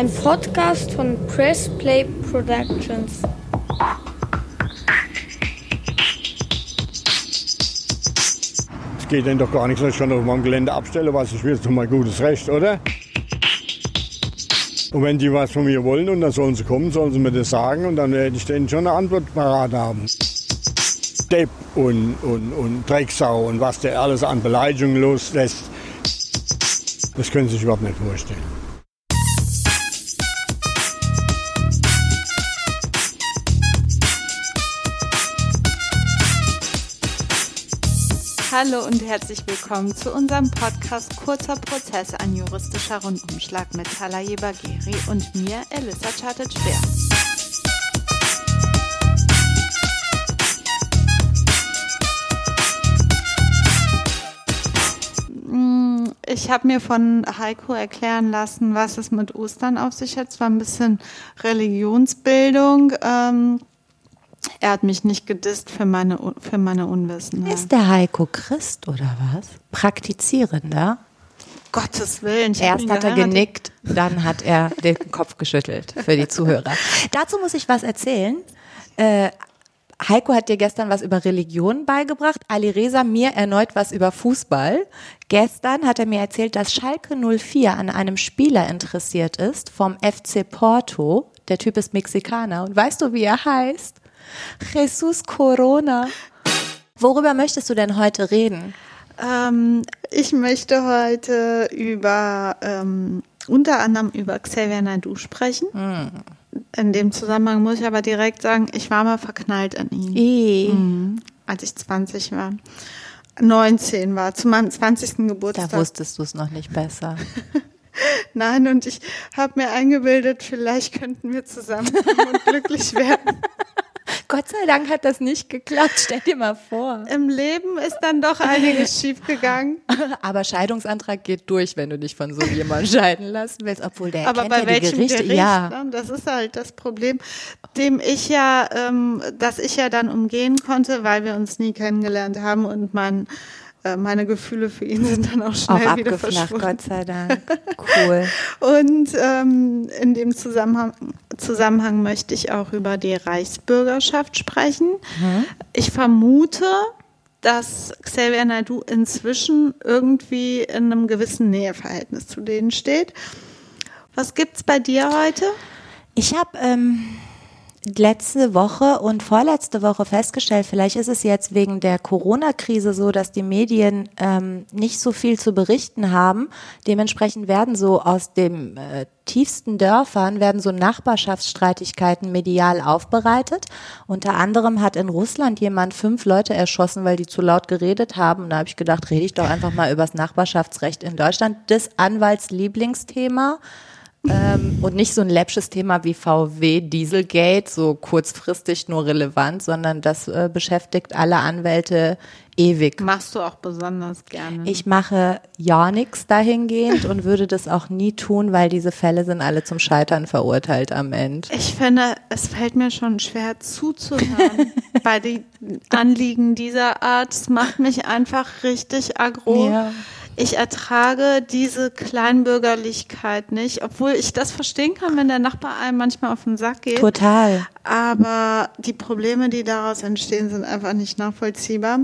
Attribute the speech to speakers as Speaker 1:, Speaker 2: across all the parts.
Speaker 1: Ein Podcast von Press Play Productions.
Speaker 2: Es geht denn doch gar nicht, dass ich schon auf meinem Gelände abstelle, was ich will. Ist doch mein gutes Recht, oder? Und wenn die was von mir wollen und dann sollen sie kommen, sollen sie mir das sagen und dann werde ich denen schon eine Antwort parat haben. Depp und, und, und Drecksau und was der alles an Beleidigungen loslässt, das können Sie sich überhaupt nicht vorstellen.
Speaker 3: Hallo und herzlich willkommen zu unserem Podcast Kurzer Prozess, ein juristischer Rundumschlag mit Talaye Bagheri und mir, Elissa Chartet-Speer. Mm, Ich habe mir von Heiko erklären lassen, was es mit Ostern auf sich hat. Es war ein bisschen Religionsbildung. Ähm, er hat mich nicht gedisst für meine, für meine Unwissenheit.
Speaker 4: Ist der Heiko Christ oder was? Praktizierender?
Speaker 3: Gottes Willen. ich
Speaker 4: Erst hat er genickt, dann hat er den Kopf geschüttelt für die Zuhörer. Dazu muss ich was erzählen. Äh, Heiko hat dir gestern was über Religion beigebracht, Ali Reza mir erneut was über Fußball. Gestern hat er mir erzählt, dass Schalke 04 an einem Spieler interessiert ist vom FC Porto. Der Typ ist Mexikaner. Und weißt du, wie er heißt? Jesus Corona. Worüber möchtest du denn heute reden?
Speaker 3: Ähm, ich möchte heute über ähm, unter anderem über Xavier Naidoo sprechen. In dem Zusammenhang muss ich aber direkt sagen, ich war mal verknallt in ihn,
Speaker 4: I.
Speaker 3: Mhm. als ich 20 war. 19 war, zu meinem 20.
Speaker 4: Da
Speaker 3: Geburtstag.
Speaker 4: wusstest du es noch nicht besser.
Speaker 3: Nein, und ich habe mir eingebildet, vielleicht könnten wir zusammenkommen und glücklich werden.
Speaker 4: Gott sei Dank hat das nicht geklappt. Stell dir mal vor.
Speaker 3: Im Leben ist dann doch einiges schiefgegangen.
Speaker 4: Aber Scheidungsantrag geht durch, wenn du dich von so jemandem scheiden lassen willst, obwohl der
Speaker 3: Aber bei
Speaker 4: ja die
Speaker 3: welchem
Speaker 4: Gerichte.
Speaker 3: Gericht?
Speaker 4: ja.
Speaker 3: Das ist halt das Problem, dem ich ja, ähm, das ich ja dann umgehen konnte, weil wir uns nie kennengelernt haben und äh, meine Gefühle für ihn sind dann auch
Speaker 4: Auch
Speaker 3: schnell wieder
Speaker 4: abgeflacht,
Speaker 3: verschwunden.
Speaker 4: Gott sei Dank. Cool.
Speaker 3: Und ähm, in dem Zusammenhang, Zusammenhang möchte ich auch über die Reichsbürgerschaft sprechen.
Speaker 4: Mhm.
Speaker 3: Ich vermute, dass Xavier Naidoo inzwischen irgendwie in einem gewissen Näheverhältnis zu denen steht. Was gibt's bei dir heute?
Speaker 4: Ich habe ähm, letzte Woche und vorletzte Woche festgestellt, vielleicht ist es jetzt wegen der Corona-Krise so, dass die Medien ähm, nicht so viel zu berichten haben. Dementsprechend werden so aus den äh, tiefsten Dörfern werden so Nachbarschaftsstreitigkeiten medial aufbereitet. Unter anderem hat in Russland jemand fünf Leute erschossen, weil die zu laut geredet haben. Und da habe ich gedacht, rede ich doch einfach mal über das Nachbarschaftsrecht in Deutschland. Das Anwalts Lieblingsthema. Ähm, und nicht so ein läppsches Thema wie VW Dieselgate, so kurzfristig nur relevant, sondern das äh, beschäftigt alle Anwälte ewig.
Speaker 3: Machst du auch besonders gerne.
Speaker 4: Ich mache ja nichts dahingehend und würde das auch nie tun, weil diese Fälle sind alle zum Scheitern verurteilt am Ende.
Speaker 3: Ich finde, es fällt mir schon schwer zuzuhören bei den Anliegen dieser Art. Es macht mich einfach richtig aggro.
Speaker 4: Ja.
Speaker 3: Ich ertrage diese Kleinbürgerlichkeit nicht, obwohl ich das verstehen kann, wenn der Nachbar einem manchmal auf den Sack geht.
Speaker 4: Total.
Speaker 3: Aber die Probleme, die daraus entstehen, sind einfach nicht nachvollziehbar.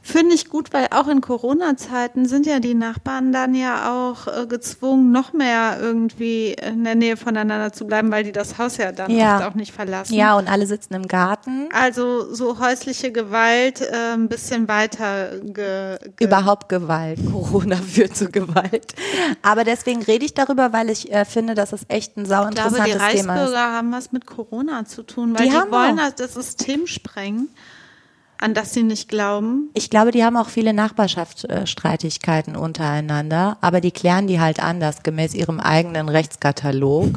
Speaker 3: Finde ich gut, weil auch in Corona-Zeiten sind ja die Nachbarn dann ja auch äh, gezwungen, noch mehr irgendwie in der Nähe voneinander zu bleiben, weil die das Haus ja dann
Speaker 4: Ja.
Speaker 3: oft auch nicht verlassen.
Speaker 4: Ja, und alle sitzen im Garten.
Speaker 3: Also so häusliche Gewalt äh, ein bisschen weiter ge, ge
Speaker 4: Überhaupt Gewalt. Corona führt zu Gewalt. Aber deswegen rede ich darüber, weil ich äh, finde, dass es echt ein sau
Speaker 3: Ich glaube, die
Speaker 4: interessantes Thema ist.
Speaker 3: Reichsbürger haben was mit Corona zu tun, weil
Speaker 4: Die
Speaker 3: die, wollen
Speaker 4: auch.
Speaker 3: halt das System sprengen, an das sie nicht glauben.
Speaker 4: Ich glaube, die haben auch viele Nachbarschaftsstreitigkeiten untereinander, aber die klären die halt anders, gemäß ihrem eigenen Rechtskatalog.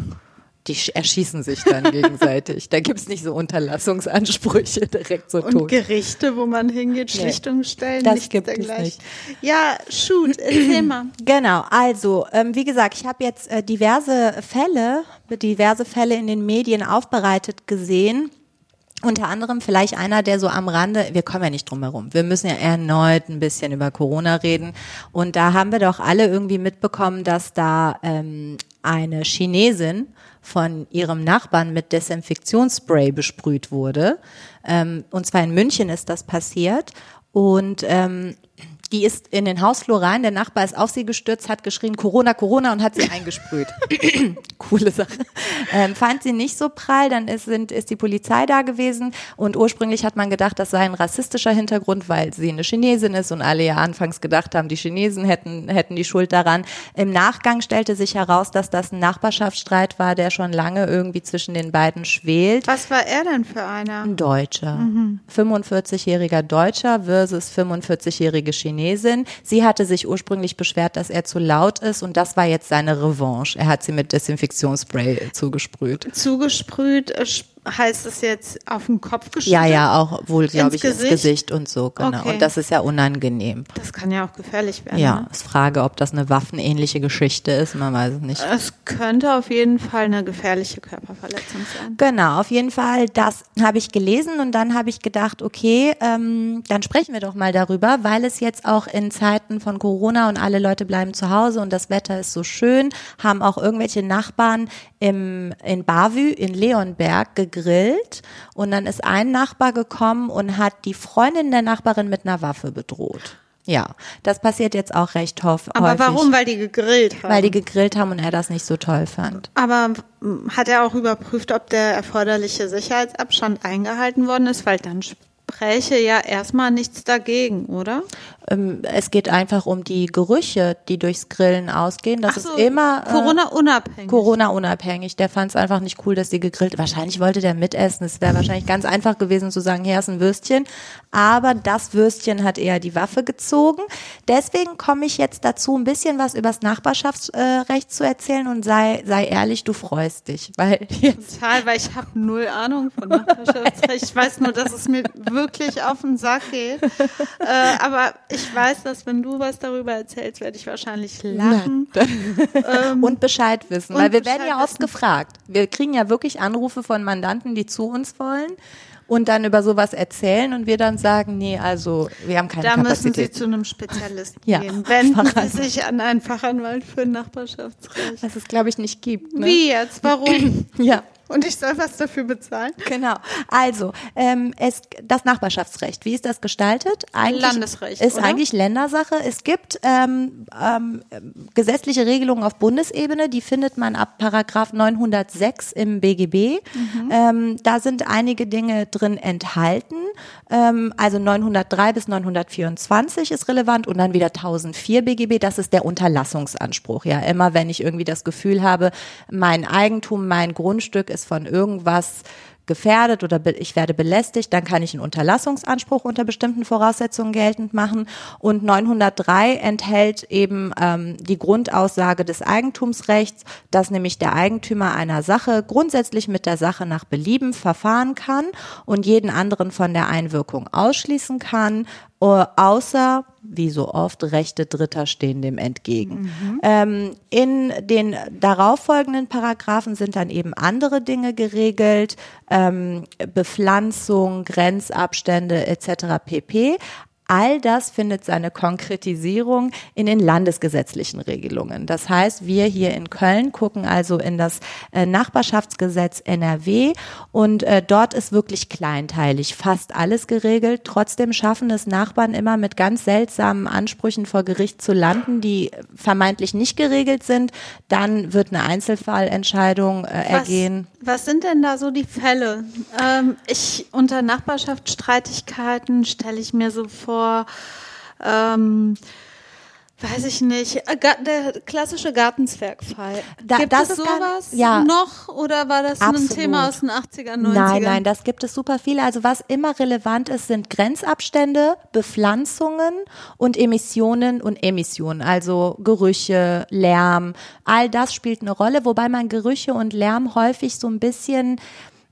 Speaker 4: Die sch- erschießen sich dann gegenseitig. Da gibt's nicht so Unterlassungsansprüche direkt so
Speaker 3: Und
Speaker 4: tot.
Speaker 3: Gerichte, wo man hingeht,
Speaker 4: Nee.
Speaker 3: Schlichtungen stellen,
Speaker 4: Das
Speaker 3: nichts
Speaker 4: gibt es
Speaker 3: dergleichen.
Speaker 4: nicht.
Speaker 3: Ja, shoot, erzähl mal.
Speaker 4: Genau, also ähm, wie gesagt, ich habe jetzt äh, diverse Fälle, diverse Fälle in den Medien aufbereitet gesehen. Unter anderem vielleicht einer, der so am Rande, wir kommen ja nicht drum herum, wir müssen ja erneut ein bisschen über Corona reden. Und da haben wir doch alle irgendwie mitbekommen, dass da ähm, eine Chinesin von ihrem Nachbarn mit Desinfektionsspray besprüht wurde. Ähm, und zwar in München ist das passiert. Und ähm, die ist in den Hausflur rein, der Nachbar ist auf sie gestürzt, hat geschrien Corona, Corona und hat sie eingesprüht. Coole Sache. Ähm, fand sie nicht so prall, dann ist, sind, ist die Polizei da gewesen und ursprünglich hat man gedacht, das sei ein rassistischer Hintergrund, weil sie eine Chinesin ist und alle ja anfangs gedacht haben, die Chinesen hätten, hätten die Schuld daran. Im Nachgang stellte sich heraus, dass das ein Nachbarschaftsstreit war, der schon lange irgendwie zwischen den beiden schwelt.
Speaker 3: Was war er denn für einer?
Speaker 4: Ein Deutscher. 45-jähriger Deutscher versus 45-jährige Chinesin. Sie hatte sich ursprünglich beschwert, dass er zu laut ist und das war jetzt seine Revanche. Er hat sie mit Desinfektionsspray zugesprüht.
Speaker 3: Zugesprüht äh, heißt es jetzt auf den Kopf geschüttet?
Speaker 4: Ja, ja, auch wohl, glaube ich,
Speaker 3: Gesicht?
Speaker 4: ins Gesicht und so, genau.
Speaker 3: Okay.
Speaker 4: Und das ist ja unangenehm.
Speaker 3: Das kann ja auch gefährlich werden.
Speaker 4: Ja,
Speaker 3: Ne?
Speaker 4: ist Frage, ob das eine waffenähnliche Geschichte ist, man weiß es nicht.
Speaker 3: Es könnte auf jeden Fall eine gefährliche Körperverletzung sein.
Speaker 4: Genau, auf jeden Fall, das habe ich gelesen und dann habe ich gedacht, okay, ähm, dann sprechen wir doch mal darüber, weil es jetzt auch in Zeiten von Corona und alle Leute bleiben zu Hause und das Wetter ist so schön, haben auch irgendwelche Nachbarn im, in Bavü, in Leonberg gegrillt und dann ist ein Nachbar gekommen und hat die Freundin der Nachbarin mit einer Waffe bedroht. Ja, das passiert jetzt auch recht hof-
Speaker 3: Aber
Speaker 4: häufig.
Speaker 3: warum? Weil die gegrillt haben.
Speaker 4: Weil die gegrillt haben und er das nicht so toll fand.
Speaker 3: Aber mm, hat er auch überprüft, ob der erforderliche Sicherheitsabstand eingehalten worden ist? Weil dann spräche ja erstmal nichts dagegen, oder?
Speaker 4: Ähm, es geht einfach um die Gerüche, die durchs Grillen ausgehen. Das
Speaker 3: so,
Speaker 4: ist immer äh,
Speaker 3: Corona-unabhängig.
Speaker 4: Corona-unabhängig. Der fand es einfach nicht cool, dass die gegrillt. Wahrscheinlich wollte der mitessen. Es wäre wahrscheinlich ganz einfach gewesen zu sagen, hier ist ein Würstchen. Aber das Würstchen hat eher die Waffe gezogen. Deswegen komme ich jetzt dazu, ein bisschen was übers Nachbarschaftsrecht zu erzählen und sei, sei ehrlich, du freust dich. Weil
Speaker 3: Total, weil ich habe null Ahnung von Nachbarschaftsrecht. Ich weiß nur, dass es mir wirklich auf den Sack geht. Äh, aber ich weiß, dass wenn du was darüber erzählst, werde ich wahrscheinlich lachen.
Speaker 4: und Bescheid wissen,
Speaker 3: und
Speaker 4: weil wir werden
Speaker 3: Bescheid
Speaker 4: ja oft
Speaker 3: wissen.
Speaker 4: gefragt. Wir kriegen ja wirklich Anrufe von Mandanten, die zu uns wollen und dann über sowas erzählen und wir dann sagen, nee, also wir haben keine
Speaker 3: Da müssen Sie
Speaker 4: Kapazität.
Speaker 3: zu einem Spezialisten
Speaker 4: Ja,
Speaker 3: gehen. Wenden
Speaker 4: Fachanwalt.
Speaker 3: Sie sich an einen Fachanwalt für Nachbarschaftsrecht.
Speaker 4: was es glaube ich nicht gibt. Ne?
Speaker 3: Wie jetzt? Warum?
Speaker 4: Ja.
Speaker 3: Und ich soll was dafür bezahlen?
Speaker 4: Genau. Also, ähm, es, das Nachbarschaftsrecht, wie ist das gestaltet? Eigentlich
Speaker 3: Landesrecht,
Speaker 4: Ist
Speaker 3: oder?
Speaker 4: eigentlich Ländersache. Es gibt ähm, ähm, gesetzliche Regelungen auf Bundesebene, die findet man ab Paragraph 906 im BGB.
Speaker 3: Mhm.
Speaker 4: Ähm, da sind einige Dinge drin enthalten. Ähm, also 903 bis 924 ist relevant und dann wieder 1004 BGB. Das ist der Unterlassungsanspruch. Ja, immer wenn ich irgendwie das Gefühl habe, mein Eigentum, mein Grundstück ist von irgendwas gefährdet oder ich werde belästigt, dann kann ich einen Unterlassungsanspruch unter bestimmten Voraussetzungen geltend machen. Und 903 enthält eben ähm, die Grundaussage des Eigentumsrechts, dass nämlich der Eigentümer einer Sache grundsätzlich mit der Sache nach Belieben verfahren kann und jeden anderen von der Einwirkung ausschließen kann, außer, wie so oft, Rechte Dritter stehen dem entgegen. Ähm, in den darauffolgenden Paragraphen sind dann eben andere Dinge geregelt, ähm, Bepflanzung, Grenzabstände etc. pp. All das findet seine Konkretisierung in den landesgesetzlichen Regelungen. Das heißt, wir hier in Köln gucken also in das äh, Nachbarschaftsgesetz NRW und äh, dort ist wirklich kleinteilig fast alles geregelt. Trotzdem schaffen es Nachbarn immer mit ganz seltsamen Ansprüchen vor Gericht zu landen, die vermeintlich nicht geregelt sind. Dann wird eine Einzelfallentscheidung äh, ergehen.
Speaker 3: Was sind denn da so die Fälle? Ähm, ich unter Nachbarschaftsstreitigkeiten stelle ich mir so vor, ähm, weiß ich nicht, äh, der klassische Gartenzwergfall.
Speaker 4: Da-
Speaker 3: Gibt
Speaker 4: das
Speaker 3: es sowas
Speaker 4: ja.
Speaker 3: noch oder war das
Speaker 4: Absolut.
Speaker 3: ein Thema aus den 80er, 90er?
Speaker 4: Nein, nein, das gibt es super viele. Also was immer relevant ist, sind Grenzabstände, Bepflanzungen und Emissionen und Emissionen, also Gerüche, Lärm, all das spielt eine Rolle, wobei man Gerüche und Lärm häufig so ein bisschen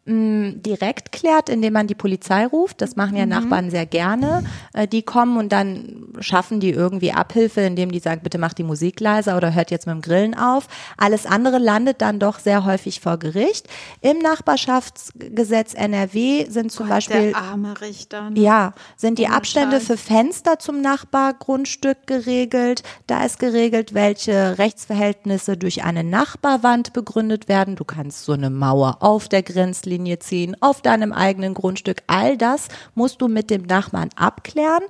Speaker 4: direkt klärt, indem man die Polizei ruft. Das machen ja
Speaker 3: Mhm.
Speaker 4: Nachbarn sehr gerne. Äh, die kommen und dann schaffen die irgendwie Abhilfe, indem die sagen, bitte macht die Musik leiser oder hört jetzt mit dem Grillen auf. Alles andere landet dann doch sehr häufig vor Gericht. Im Nachbarschaftsgesetz NRW sind zum Beispiel
Speaker 3: Der arme Richter. ne?
Speaker 4: ja, sind die Abstände für Fenster zum Nachbargrundstück geregelt. Da ist geregelt, welche Rechtsverhältnisse durch eine Nachbarwand begründet werden. Du kannst so eine Mauer auf der Grenzlinie ziehen, auf deinem eigenen Grundstück. All das musst du mit dem Nachbarn abklären.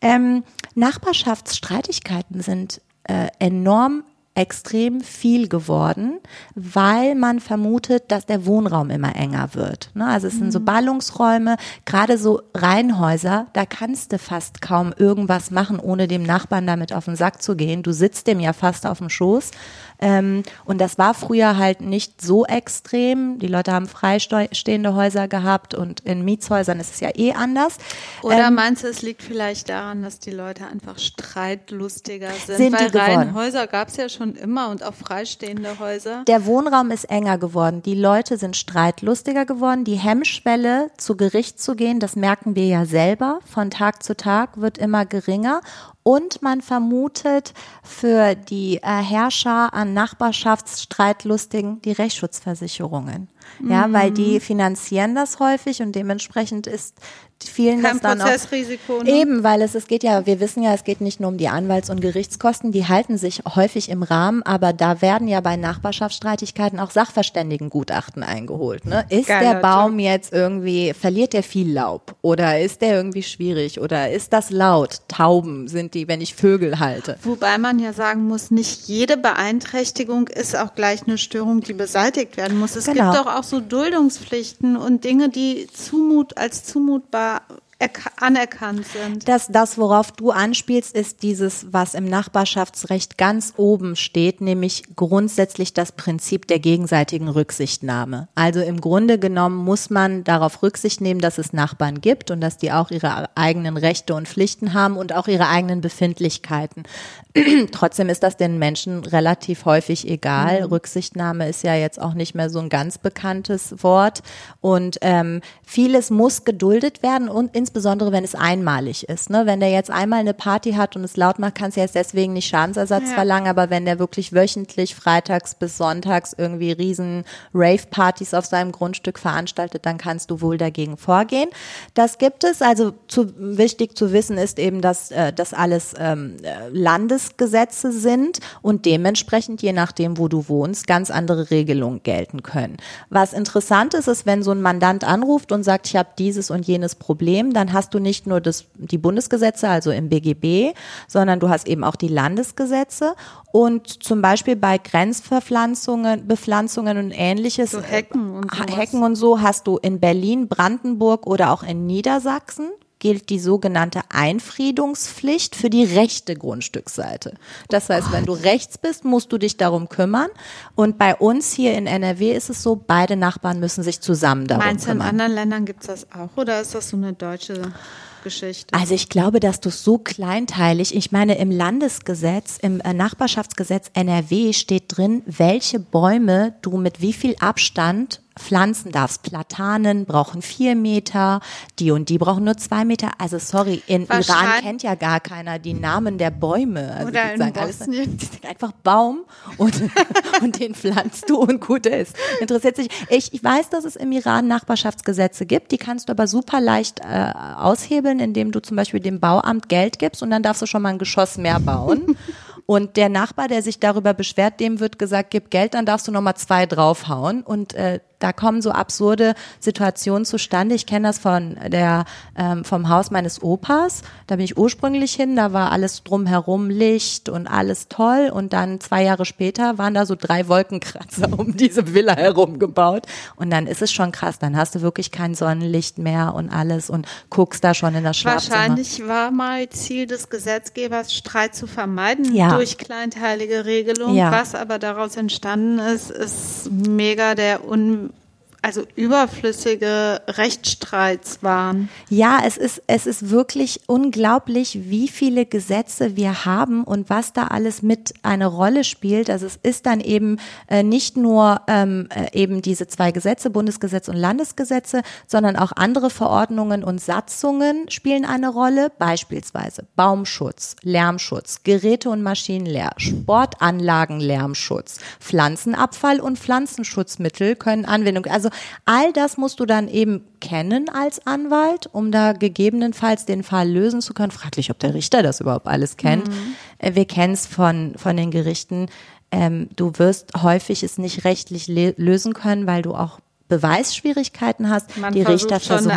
Speaker 4: Ähm, Nachbarschaftsstreitigkeiten sind äh, enorm extrem viel geworden, weil man vermutet, dass der Wohnraum immer enger wird. Ne? Also es sind so Ballungsräume, gerade so Reihenhäuser, da kannst du fast kaum irgendwas machen, ohne dem Nachbarn damit auf den Sack zu gehen. Du sitzt dem ja fast auf dem Schoß. Ähm, und das war früher halt nicht so extrem. Die Leute haben freistehende Häuser gehabt und in Mietshäusern ist es ja eh anders.
Speaker 3: Oder
Speaker 4: Ähm,
Speaker 3: meinst du, es liegt vielleicht daran, dass die Leute einfach streitlustiger sind?
Speaker 4: Sind
Speaker 3: Weil. Reihenhäuser gab es ja schon immer und auch freistehende Häuser.
Speaker 4: Der Wohnraum ist enger geworden. Die Leute sind streitlustiger geworden. Die Hemmschwelle, zu Gericht zu gehen, das merken wir ja selber. Von Tag zu Tag wird immer geringer. Und man vermutet für die äh, Herrscher an Nachbarschaftsstreitlustigen die Rechtsschutzversicherungen. Ja, weil
Speaker 3: Mhm.
Speaker 4: die finanzieren das häufig und dementsprechend ist vielen
Speaker 3: Kein
Speaker 4: das dann auch
Speaker 3: Prozessrisiko. Ne?
Speaker 4: Eben, weil es, es geht ja, wir wissen ja, es geht nicht nur um die Anwalts- und Gerichtskosten, die halten sich häufig im Rahmen, aber da werden ja bei Nachbarschaftsstreitigkeiten auch Sachverständigengutachten eingeholt. Ne? Ist
Speaker 3: Geiler
Speaker 4: der Baum jetzt irgendwie, verliert der viel Laub oder ist der irgendwie schwierig oder ist das laut? Tauben sind die, wenn ich Vögel halte.
Speaker 3: Wobei man ja sagen muss, nicht jede Beeinträchtigung ist auch gleich eine Störung, die beseitigt werden muss. Es
Speaker 4: Genau.
Speaker 3: gibt doch auch so Duldungspflichten und Dinge, die zumut als zumutbar anerkannt sind.
Speaker 4: Das, das, worauf du anspielst, ist dieses, was im Nachbarschaftsrecht ganz oben steht, nämlich grundsätzlich das Prinzip der gegenseitigen Rücksichtnahme. Also im Grunde genommen muss man darauf Rücksicht nehmen, dass es Nachbarn gibt und dass die auch ihre eigenen Rechte und Pflichten haben und auch ihre eigenen Befindlichkeiten. Trotzdem ist das den Menschen relativ häufig egal. Rücksichtnahme ist ja jetzt auch nicht mehr so ein ganz bekanntes Wort. Und ähm, vieles muss geduldet werden und insbesondere, wenn es einmalig ist. Ne? Wenn der jetzt einmal eine Party hat und es laut macht, kannst du jetzt deswegen nicht Schadensersatz
Speaker 3: Ja.
Speaker 4: verlangen. Aber wenn der wirklich wöchentlich, freitags bis sonntags irgendwie riesen Rave-Partys auf seinem Grundstück veranstaltet, dann kannst du wohl dagegen vorgehen. Das gibt es. Also zu, wichtig zu wissen ist eben, dass äh, das alles ähm, äh, Landesgesetze sind und dementsprechend, je nachdem, wo du wohnst, ganz andere Regelungen gelten können. Was interessant ist, ist, wenn so ein Mandant anruft und sagt, ich habe dieses und jenes Problem, dann hast du nicht nur das, die Bundesgesetze, also im BGB, sondern du hast eben auch die Landesgesetze und zum Beispiel bei Grenzverpflanzungen, Bepflanzungen und ähnliches,
Speaker 3: So Hecken und
Speaker 4: äh,
Speaker 3: sowas.
Speaker 4: Hecken und so hast du in Berlin, Brandenburg oder auch in Niedersachsen gilt die sogenannte Einfriedungspflicht für die rechte Grundstücksseite. Das heißt, wenn du rechts bist, musst du dich darum kümmern. Und bei uns hier in NRW ist es so, beide Nachbarn müssen sich zusammen darum
Speaker 3: Meinst du, in
Speaker 4: kümmern.
Speaker 3: anderen Ländern gibt es das auch oder ist das so eine deutsche Geschichte?
Speaker 4: Also ich glaube, dass du so kleinteilig, ich meine, im Landesgesetz, im äh, Nachbarschaftsgesetz NRW steht drin, welche Bäume du mit wie viel Abstand pflanzen darfst. Platanen brauchen vier Meter, die und die brauchen nur zwei Meter. Also sorry, in Iran kennt ja gar keiner die Namen der Bäume. Also
Speaker 3: Oder
Speaker 4: die
Speaker 3: in
Speaker 4: sagen alles-
Speaker 3: Bosnien.
Speaker 4: sind einfach Baum und, und den pflanzt du und gut ist. Interessiert sich. Ich, ich weiß, dass es im Iran Nachbarschaftsgesetze gibt, die kannst du aber super leicht äh, aushebeln, indem du zum Beispiel dem Bauamt Geld gibst und dann darfst du schon mal ein Geschoss mehr bauen. Und der Nachbar, der sich darüber beschwert, dem wird gesagt, gib Geld, dann darfst du nochmal zwei draufhauen. Und äh, da kommen so absurde Situationen zustande. Ich kenne das von der ähm, vom Haus meines Opas. Da bin ich ursprünglich hin. Da war alles drumherum Licht und alles toll. Und dann zwei Jahre später waren da so drei Wolkenkratzer um diese Villa herum gebaut. Und dann ist es schon krass. Dann hast du wirklich kein Sonnenlicht mehr und alles und guckst da schon in das Schlafzimmer.
Speaker 3: Wahrscheinlich war mal Ziel des Gesetzgebers, Streit zu vermeiden
Speaker 4: Ja.
Speaker 3: durch kleinteilige Regelungen.
Speaker 4: Ja.
Speaker 3: Was aber daraus entstanden ist, ist mega der un also überflüssige Rechtsstreits waren.
Speaker 4: Ja, es ist, es ist wirklich unglaublich, wie viele Gesetze wir haben und was da alles mit eine Rolle spielt. Also es ist dann eben äh, nicht nur ähm, äh, eben diese zwei Gesetze, Bundesgesetz und Landesgesetze, sondern auch andere Verordnungen und Satzungen spielen eine Rolle. Beispielsweise Baumschutz, Lärmschutz, Geräte- und Maschinenleer, Sportanlagenlärmschutz, Pflanzenabfall und Pflanzenschutzmittel können Anwendung. Also all das musst du dann eben kennen als Anwalt, um da gegebenenfalls den Fall lösen zu können. Fraglich, ob der Richter das überhaupt alles kennt. Mhm. Wir kennen es von, von den Gerichten. Ähm, du wirst häufig es nicht rechtlich lösen können, weil du auch Beweisschwierigkeiten hast,
Speaker 3: Man
Speaker 4: die Richter
Speaker 3: versuchen,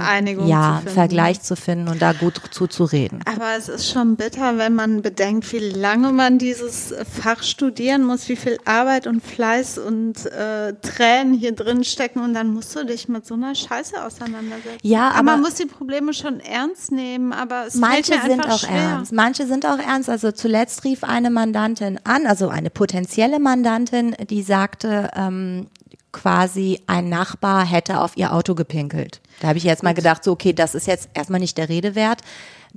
Speaker 4: ja,
Speaker 3: zu finden.
Speaker 4: Vergleich zu finden und da gut zuzureden.
Speaker 3: Aber es ist schon bitter, wenn man bedenkt, wie lange man dieses Fach studieren muss, wie viel Arbeit und Fleiß und äh, Tränen hier drin stecken und dann musst du dich mit so einer Scheiße auseinandersetzen.
Speaker 4: Ja,
Speaker 3: aber,
Speaker 4: aber
Speaker 3: man muss die Probleme schon ernst nehmen, aber es
Speaker 4: Manche
Speaker 3: fällt mir
Speaker 4: sind
Speaker 3: einfach
Speaker 4: auch
Speaker 3: schwer.
Speaker 4: ernst. Manche sind auch ernst. Also zuletzt rief eine Mandantin an, also eine potenzielle Mandantin, die sagte, ähm, quasi ein Nachbar hätte auf ihr Auto gepinkelt. Da habe ich jetzt mal gedacht, so okay, das ist jetzt erstmal nicht der Rede wert.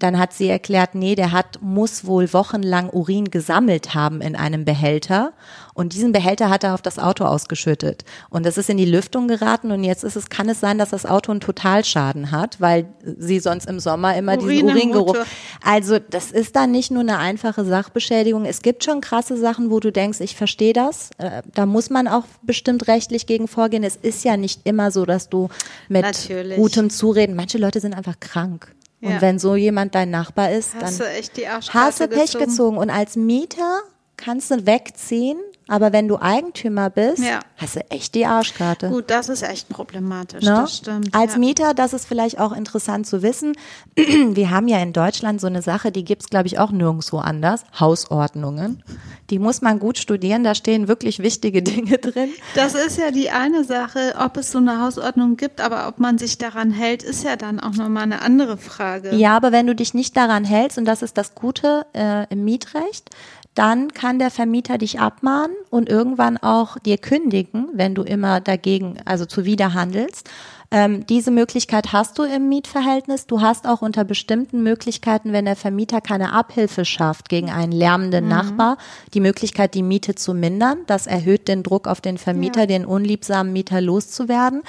Speaker 4: Dann hat sie erklärt, nee, der hat, muss wohl wochenlang Urin gesammelt haben in einem Behälter. Und diesen Behälter hat er auf das Auto ausgeschüttet. Und das ist in die Lüftung geraten. Und jetzt ist es, kann es sein, dass das Auto einen Totalschaden hat, weil sie sonst im Sommer immer
Speaker 3: Urin
Speaker 4: diesen Uringeruch. Also, das ist dann nicht nur eine einfache Sachbeschädigung. Es gibt schon krasse Sachen, wo du denkst, ich verstehe das. Äh, Da muss man auch bestimmt rechtlich gegen vorgehen. Es ist ja nicht immer so, dass du mit
Speaker 3: Natürlich.
Speaker 4: gutem Zureden, manche Leute sind einfach krank. Und wenn so jemand dein Nachbar ist,
Speaker 3: Hast
Speaker 4: dann
Speaker 3: du echt die
Speaker 4: hast du Pech
Speaker 3: gezogen.
Speaker 4: Und als Mieter kannst du wegziehen, aber wenn du Eigentümer bist,
Speaker 3: Ja.
Speaker 4: hast du echt die Arschkarte.
Speaker 3: Gut, das ist echt problematisch,
Speaker 4: Ne?
Speaker 3: das stimmt.
Speaker 4: Als
Speaker 3: ja.
Speaker 4: Mieter, das ist vielleicht auch interessant zu wissen, wir haben ja in Deutschland so eine Sache, die gibt's glaube ich, auch nirgendwo anders, Hausordnungen. Die muss man gut studieren, da stehen wirklich wichtige Dinge drin.
Speaker 3: Das ist ja die eine Sache, ob es so eine Hausordnung gibt, aber ob man sich daran hält, ist ja dann auch nochmal eine andere Frage.
Speaker 4: Ja, aber wenn du dich nicht daran hältst, und das ist das Gute äh, im Mietrecht, dann kann der Vermieter dich abmahnen und irgendwann auch dir kündigen, wenn du immer dagegen, also zuwider handelst. Ähm, diese Möglichkeit hast du im Mietverhältnis. Du hast auch unter bestimmten Möglichkeiten, wenn der Vermieter keine Abhilfe schafft gegen einen lärmenden Nachbar, die Möglichkeit, die Miete zu mindern. Das erhöht den Druck auf den Vermieter,
Speaker 3: Ja.
Speaker 4: den unliebsamen Mieter loszuwerden.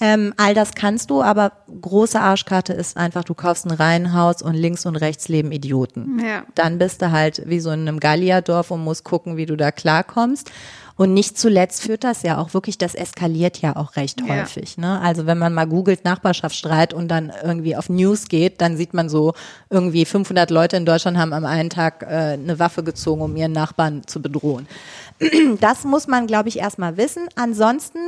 Speaker 4: Ähm, all das kannst du, aber große Arschkarte ist einfach, du kaufst ein Reihenhaus und links und rechts leben Idioten.
Speaker 3: Ja.
Speaker 4: Dann bist du halt wie so in einem Gallierdorf und musst gucken, wie du da klarkommst. Und nicht zuletzt führt das ja auch wirklich, das eskaliert ja auch recht
Speaker 3: Ja.
Speaker 4: häufig. Ne? Also wenn man mal googelt Nachbarschaftsstreit und dann irgendwie auf News geht, dann sieht man so irgendwie 500 Leute in Deutschland haben am einen Tag äh, eine Waffe gezogen, um ihren Nachbarn zu bedrohen. Das muss man, glaube ich, erstmal wissen. Ansonsten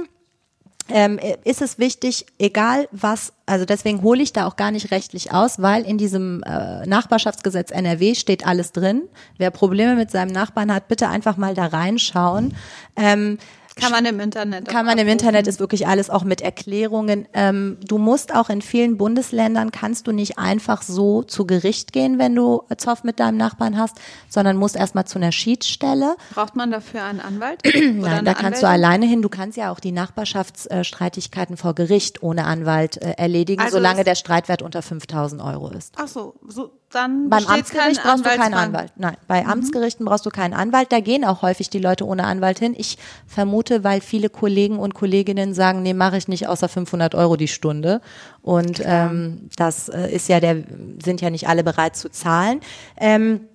Speaker 4: ähm, ist es wichtig, egal was, also deswegen hole ich da auch gar nicht rechtlich aus, weil in diesem äh, Nachbarschaftsgesetz NRW steht alles drin. Wer Probleme mit seinem Nachbarn hat, bitte einfach mal da reinschauen. Ähm,
Speaker 3: Kann man im Internet.
Speaker 4: kann man im
Speaker 3: abrufen.
Speaker 4: Internet ist wirklich alles auch mit Erklärungen. Ähm, du musst auch in vielen Bundesländern kannst du nicht einfach so zu Gericht gehen, wenn du Zoff mit deinem Nachbarn hast, sondern musst erstmal zu einer Schiedsstelle.
Speaker 3: Braucht man dafür einen Anwalt?
Speaker 4: Nein,
Speaker 3: eine
Speaker 4: da kannst du
Speaker 3: Anwältin?
Speaker 4: alleine hin. Du kannst ja auch die Nachbarschaftsstreitigkeiten vor Gericht ohne Anwalt äh, erledigen,
Speaker 3: Also
Speaker 4: solange der Streitwert unter 5000 Euro ist.
Speaker 3: Ach so, so dann
Speaker 4: Beim Amtsgericht brauchst du keinen. Anwalt. Nein, bei Amtsgerichten brauchst du keinen Anwalt. Da gehen auch häufig die Leute ohne Anwalt hin. Ich vermute, weil viele Kollegen und Kolleginnen sagen, nee, mache ich nicht außer 500 Euro die Stunde. Und ähm, das äh, ist ja der, sind ja nicht alle bereit zu zahlen. Ähm,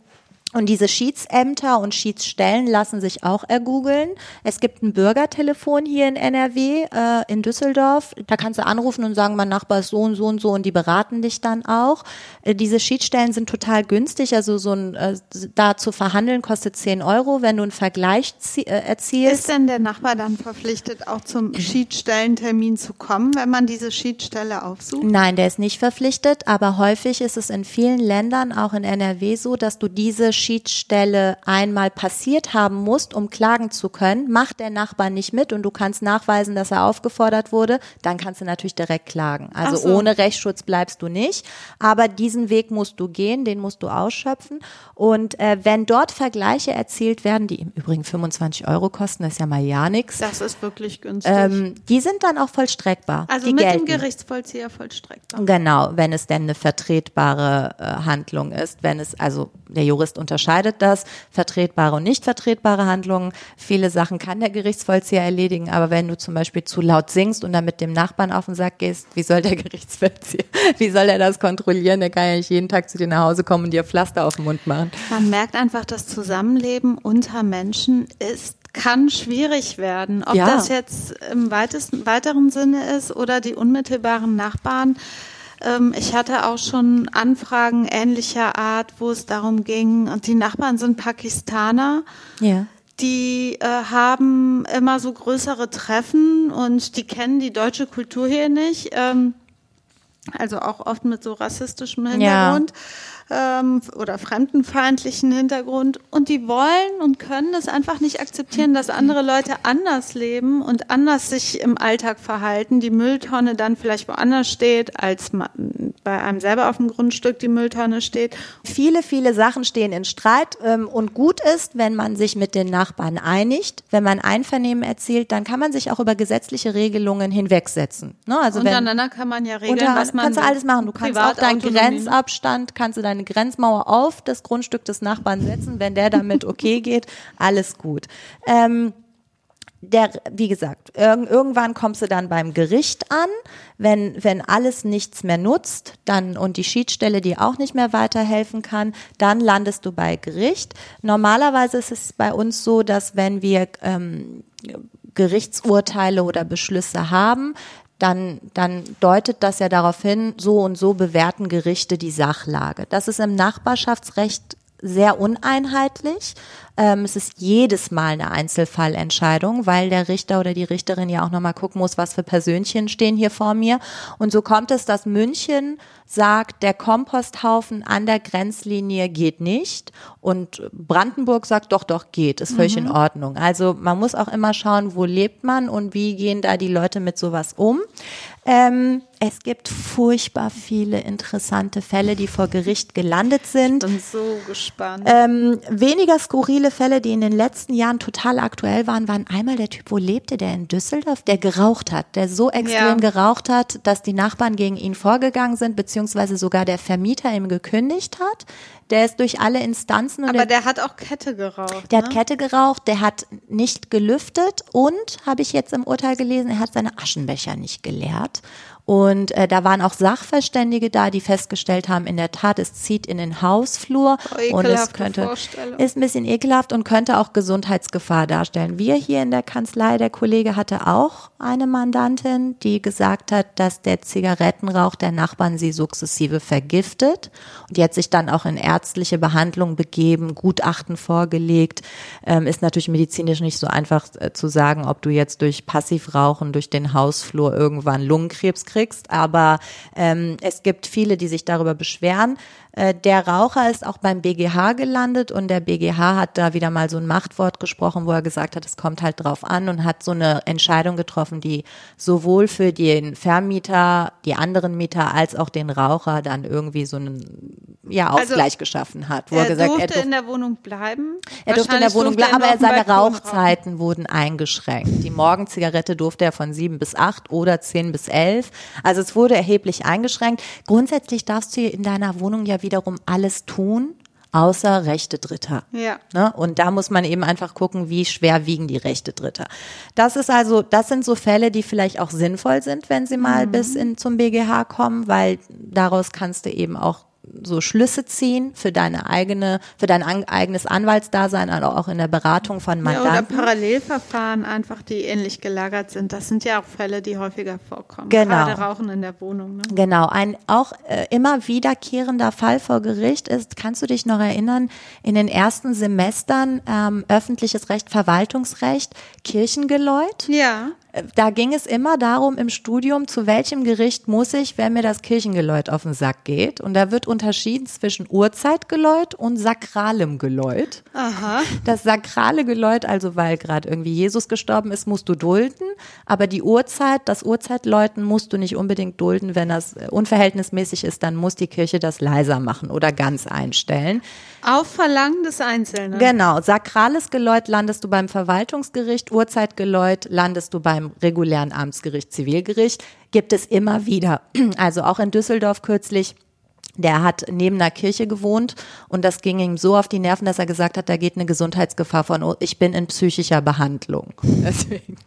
Speaker 4: und diese Schiedsämter und Schiedsstellen lassen sich auch ergoogeln. Es gibt ein Bürgertelefon hier in NRW, äh, in Düsseldorf. Da kannst du anrufen und sagen, mein Nachbar ist so und so und so und die beraten dich dann auch. Äh, diese Schiedsstellen sind total günstig. Also so ein, äh, da zu verhandeln kostet 10 Euro. Wenn du einen Vergleich äh, erzielst,
Speaker 3: Ist denn der Nachbar dann verpflichtet, auch zum Schiedsstellentermin zu kommen, wenn man diese Schiedsstelle aufsucht?
Speaker 4: Nein, der ist nicht verpflichtet, aber häufig ist es in vielen Ländern, auch in NRW, so, dass du diese Schiedsstelle einmal passiert haben musst, um klagen zu können, macht der Nachbar nicht mit und du kannst nachweisen, dass er aufgefordert wurde, dann kannst du natürlich direkt klagen. Also
Speaker 3: so.
Speaker 4: ohne Rechtsschutz bleibst du nicht, aber diesen Weg musst du gehen, den musst du ausschöpfen. Und äh, wenn dort Vergleiche erzielt werden, die im Übrigen 25 Euro kosten, das ist ja mal ja nichts,
Speaker 3: Das ist wirklich günstig.
Speaker 4: ähm, die sind dann auch vollstreckbar.
Speaker 3: also
Speaker 4: die
Speaker 3: mit
Speaker 4: gelten.
Speaker 3: dem Gerichtsvollzieher vollstreckbar.
Speaker 4: Genau, wenn es denn eine vertretbare äh, Handlung ist, wenn es, also der Jurist unterscheidet das, vertretbare und nicht vertretbare Handlungen. Viele Sachen kann der Gerichtsvollzieher erledigen, aber wenn du zum Beispiel zu laut singst und dann mit dem Nachbarn auf den Sack gehst, wie soll der Gerichtsvollzieher, wie soll er das kontrollieren? Der kann ja nicht jeden Tag zu dir nach Hause kommen und dir Pflaster auf den Mund machen.
Speaker 3: Man merkt einfach, das Zusammenleben unter Menschen ist kann schwierig werden. Ob
Speaker 4: Ja.
Speaker 3: das jetzt im weitesten, weiteren Sinne ist oder die unmittelbaren Nachbarn. Ähm, ich hatte auch schon Anfragen ähnlicher Art, wo es darum ging, und die Nachbarn sind Pakistaner.
Speaker 4: Ja.
Speaker 3: Die äh, haben immer so größere Treffen und die kennen die deutsche Kultur hier nicht. Ähm, also auch oft mit so rassistischem Hintergrund ähm, oder fremdenfeindlichen Hintergrund. Und die wollen und können es einfach nicht akzeptieren, dass andere Leute anders leben und anders sich im Alltag verhalten. Die Mülltonne dann vielleicht woanders steht, als bei einem selber auf dem Grundstück die Mülltonne steht.
Speaker 4: Viele, viele Sachen stehen in Streit ähm, und gut ist, wenn man sich mit den Nachbarn einigt, wenn man Einvernehmen erzielt, dann kann man sich auch über gesetzliche Regelungen hinwegsetzen. Ne? Also wenn,
Speaker 3: Untereinander kann man ja regeln, was man
Speaker 4: kannst du alles machen. Du kannst auch deinen
Speaker 3: ne?
Speaker 4: Grenzabstand, kannst du deine Grenzmauer auf das Grundstück des Nachbarn setzen. Wenn der damit okay geht, alles gut. Ähm, der, wie gesagt, irg irgendwann kommst du dann beim Gericht an, wenn, wenn alles nichts mehr nutzt, dann und die Schiedsstelle dir auch nicht mehr weiterhelfen kann, dann landest du bei Gericht. Normalerweise ist es bei uns so, dass wenn wir ähm, Gerichtsurteile oder Beschlüsse haben, dann, dann deutet das ja darauf hin, so und so bewerten Gerichte die Sachlage. Das ist im Nachbarschaftsrecht sehr uneinheitlich. Ähm, es ist jedes Mal eine Einzelfallentscheidung, weil der Richter oder die Richterin ja auch nochmal gucken muss, was für Persönchen stehen hier vor mir. Und so kommt es, dass München sagt, der Komposthaufen an der Grenzlinie geht nicht und Brandenburg sagt, doch, doch, geht, ist völlig in Ordnung. Also man muss auch immer schauen, wo lebt man und wie gehen da die Leute mit sowas um. Ähm, es gibt furchtbar viele interessante Fälle, die vor Gericht gelandet sind.
Speaker 3: bin so gespannt.
Speaker 4: Ähm, weniger skurrile Fälle, die in den letzten Jahren total aktuell waren, waren einmal der Typ, wo lebte der in Düsseldorf, der geraucht hat, der so extrem
Speaker 3: Ja.
Speaker 4: geraucht hat, dass die Nachbarn gegen ihn vorgegangen sind, beziehungsweise sogar der Vermieter ihm gekündigt hat. Der ist durch alle Instanzen und
Speaker 3: Aber
Speaker 4: der,
Speaker 3: der hat auch Kette geraucht.
Speaker 4: der
Speaker 3: ne?
Speaker 4: hat Kette geraucht, der hat nicht gelüftet und, habe ich jetzt im Urteil gelesen, er hat seine Aschenbecher nicht geleert. Und äh, da waren auch Sachverständige da, die festgestellt haben, in der Tat, es zieht in den Hausflur
Speaker 3: Oh,
Speaker 4: und es könnte, ist ein bisschen ekelhaft und könnte auch Gesundheitsgefahr darstellen. Wir hier in der Kanzlei, der Kollege hatte auch eine Mandantin, die gesagt hat, dass der Zigarettenrauch der Nachbarn sie sukzessive vergiftet. Und die hat sich dann auch in ärztliche Behandlung begeben, Gutachten vorgelegt. Ähm, ist natürlich medizinisch nicht so einfach äh, zu sagen, ob du jetzt durch Passivrauchen durch den Hausflur irgendwann Lungenkrebs kriegst. Aber ähm, es gibt viele, die sich darüber beschweren. Äh, Der Raucher ist auch beim BGH gelandet und der BGH hat da wieder mal so ein Machtwort gesprochen, wo er gesagt hat, es kommt halt drauf an und hat so eine Entscheidung getroffen, die sowohl für den Vermieter, die anderen Mieter als auch den Raucher dann irgendwie so einen ja, Ausgleich geschaffen hat, wo er,
Speaker 3: er
Speaker 4: gesagt
Speaker 3: durfte
Speaker 4: er durfte
Speaker 3: in der Wohnung bleiben.
Speaker 4: er durfte in der Wohnung bleiben, aber er, seine
Speaker 3: rauchen.
Speaker 4: Rauchzeiten wurden eingeschränkt. Die Morgenzigarette durfte er von sieben bis acht oder zehn bis elf. Also es wurde erheblich eingeschränkt. Grundsätzlich darfst du in deiner Wohnung ja wiederum alles tun, außer Rechte Dritter.
Speaker 3: Ja.
Speaker 4: Ne? Und da muss man eben einfach gucken, wie schwer wiegen die Rechte Dritter. Das ist also, das sind so Fälle, die vielleicht auch sinnvoll sind, wenn sie mal bis in, zum BGH kommen, weil daraus kannst du eben auch so Schlüsse ziehen für deine eigene, für dein an, eigenes Anwaltsdasein, also auch in der Beratung von
Speaker 3: Ja, oder
Speaker 4: Mandanten.
Speaker 3: Parallelverfahren einfach, die ähnlich gelagert sind. Das sind ja auch Fälle, die häufiger vorkommen.
Speaker 4: Genau.
Speaker 3: Gerade Rauchen in der Wohnung. Ne?
Speaker 4: Genau, ein auch äh, immer wiederkehrender Fall vor Gericht ist, kannst du dich noch erinnern, in den ersten Semestern ähm, öffentliches Recht, Verwaltungsrecht, Kirchengeläut.
Speaker 3: Ja.
Speaker 4: Da ging es immer darum im Studium, zu welchem Gericht muss ich, wenn mir das Kirchengeläut auf den Sack geht. Und da wird unterschieden zwischen Urzeitgeläut und sakralem Geläut.
Speaker 3: Aha.
Speaker 4: Das sakrale Geläut, also weil gerade irgendwie Jesus gestorben ist, musst du dulden. Aber die Uhrzeit, das Urzeitläuten musst du nicht unbedingt dulden. Wenn das unverhältnismäßig ist, dann muss die Kirche das leiser machen oder ganz einstellen.
Speaker 3: Auf Verlangen des Einzelnen.
Speaker 4: Genau, sakrales Geläut landest du beim Verwaltungsgericht, Urzeitgeläut landest du beim regulären Amtsgericht, Zivilgericht. Gibt es immer wieder. Also auch in Düsseldorf kürzlich. Der hat neben einer Kirche gewohnt und das ging ihm so auf die Nerven, dass er gesagt hat, da geht eine Gesundheitsgefahr von, oh, ich bin in psychischer Behandlung. Deswegen.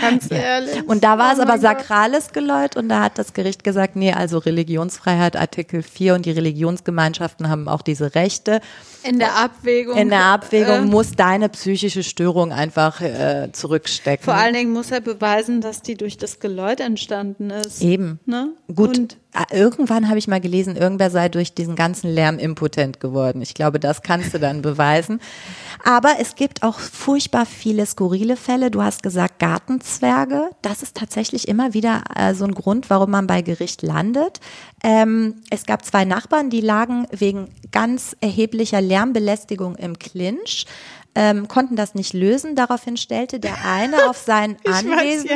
Speaker 3: Ganz ehrlich.
Speaker 4: Und da war es
Speaker 3: Oh
Speaker 4: aber
Speaker 3: mein Gott.
Speaker 4: sakrales Geläut und da hat das Gericht gesagt, nee, also Religionsfreiheit Artikel 4 und die Religionsgemeinschaften haben auch diese Rechte.
Speaker 3: In der Abwägung.
Speaker 4: In der Abwägung
Speaker 3: äh,
Speaker 4: muss deine psychische Störung einfach äh, zurückstecken.
Speaker 3: Vor allen Dingen muss er beweisen, dass die durch das Geläut entstanden ist.
Speaker 4: Eben.
Speaker 3: Ne?
Speaker 4: Gut,
Speaker 3: Und
Speaker 4: irgendwann habe ich mal gelesen, irgendwer sei durch diesen ganzen Lärm impotent geworden. Ich glaube, das kannst du dann beweisen. Aber es gibt auch furchtbar viele skurrile Fälle. Du hast gesagt Gartenzwerge. Das ist tatsächlich immer wieder äh, so ein Grund, warum man bei Gericht landet. Ähm, es gab zwei Nachbarn, die lagen wegen ganz erheblicher Lärmbelästigung im Clinch. Ähm, konnten das nicht lösen. Daraufhin stellte der eine auf sein Anwesen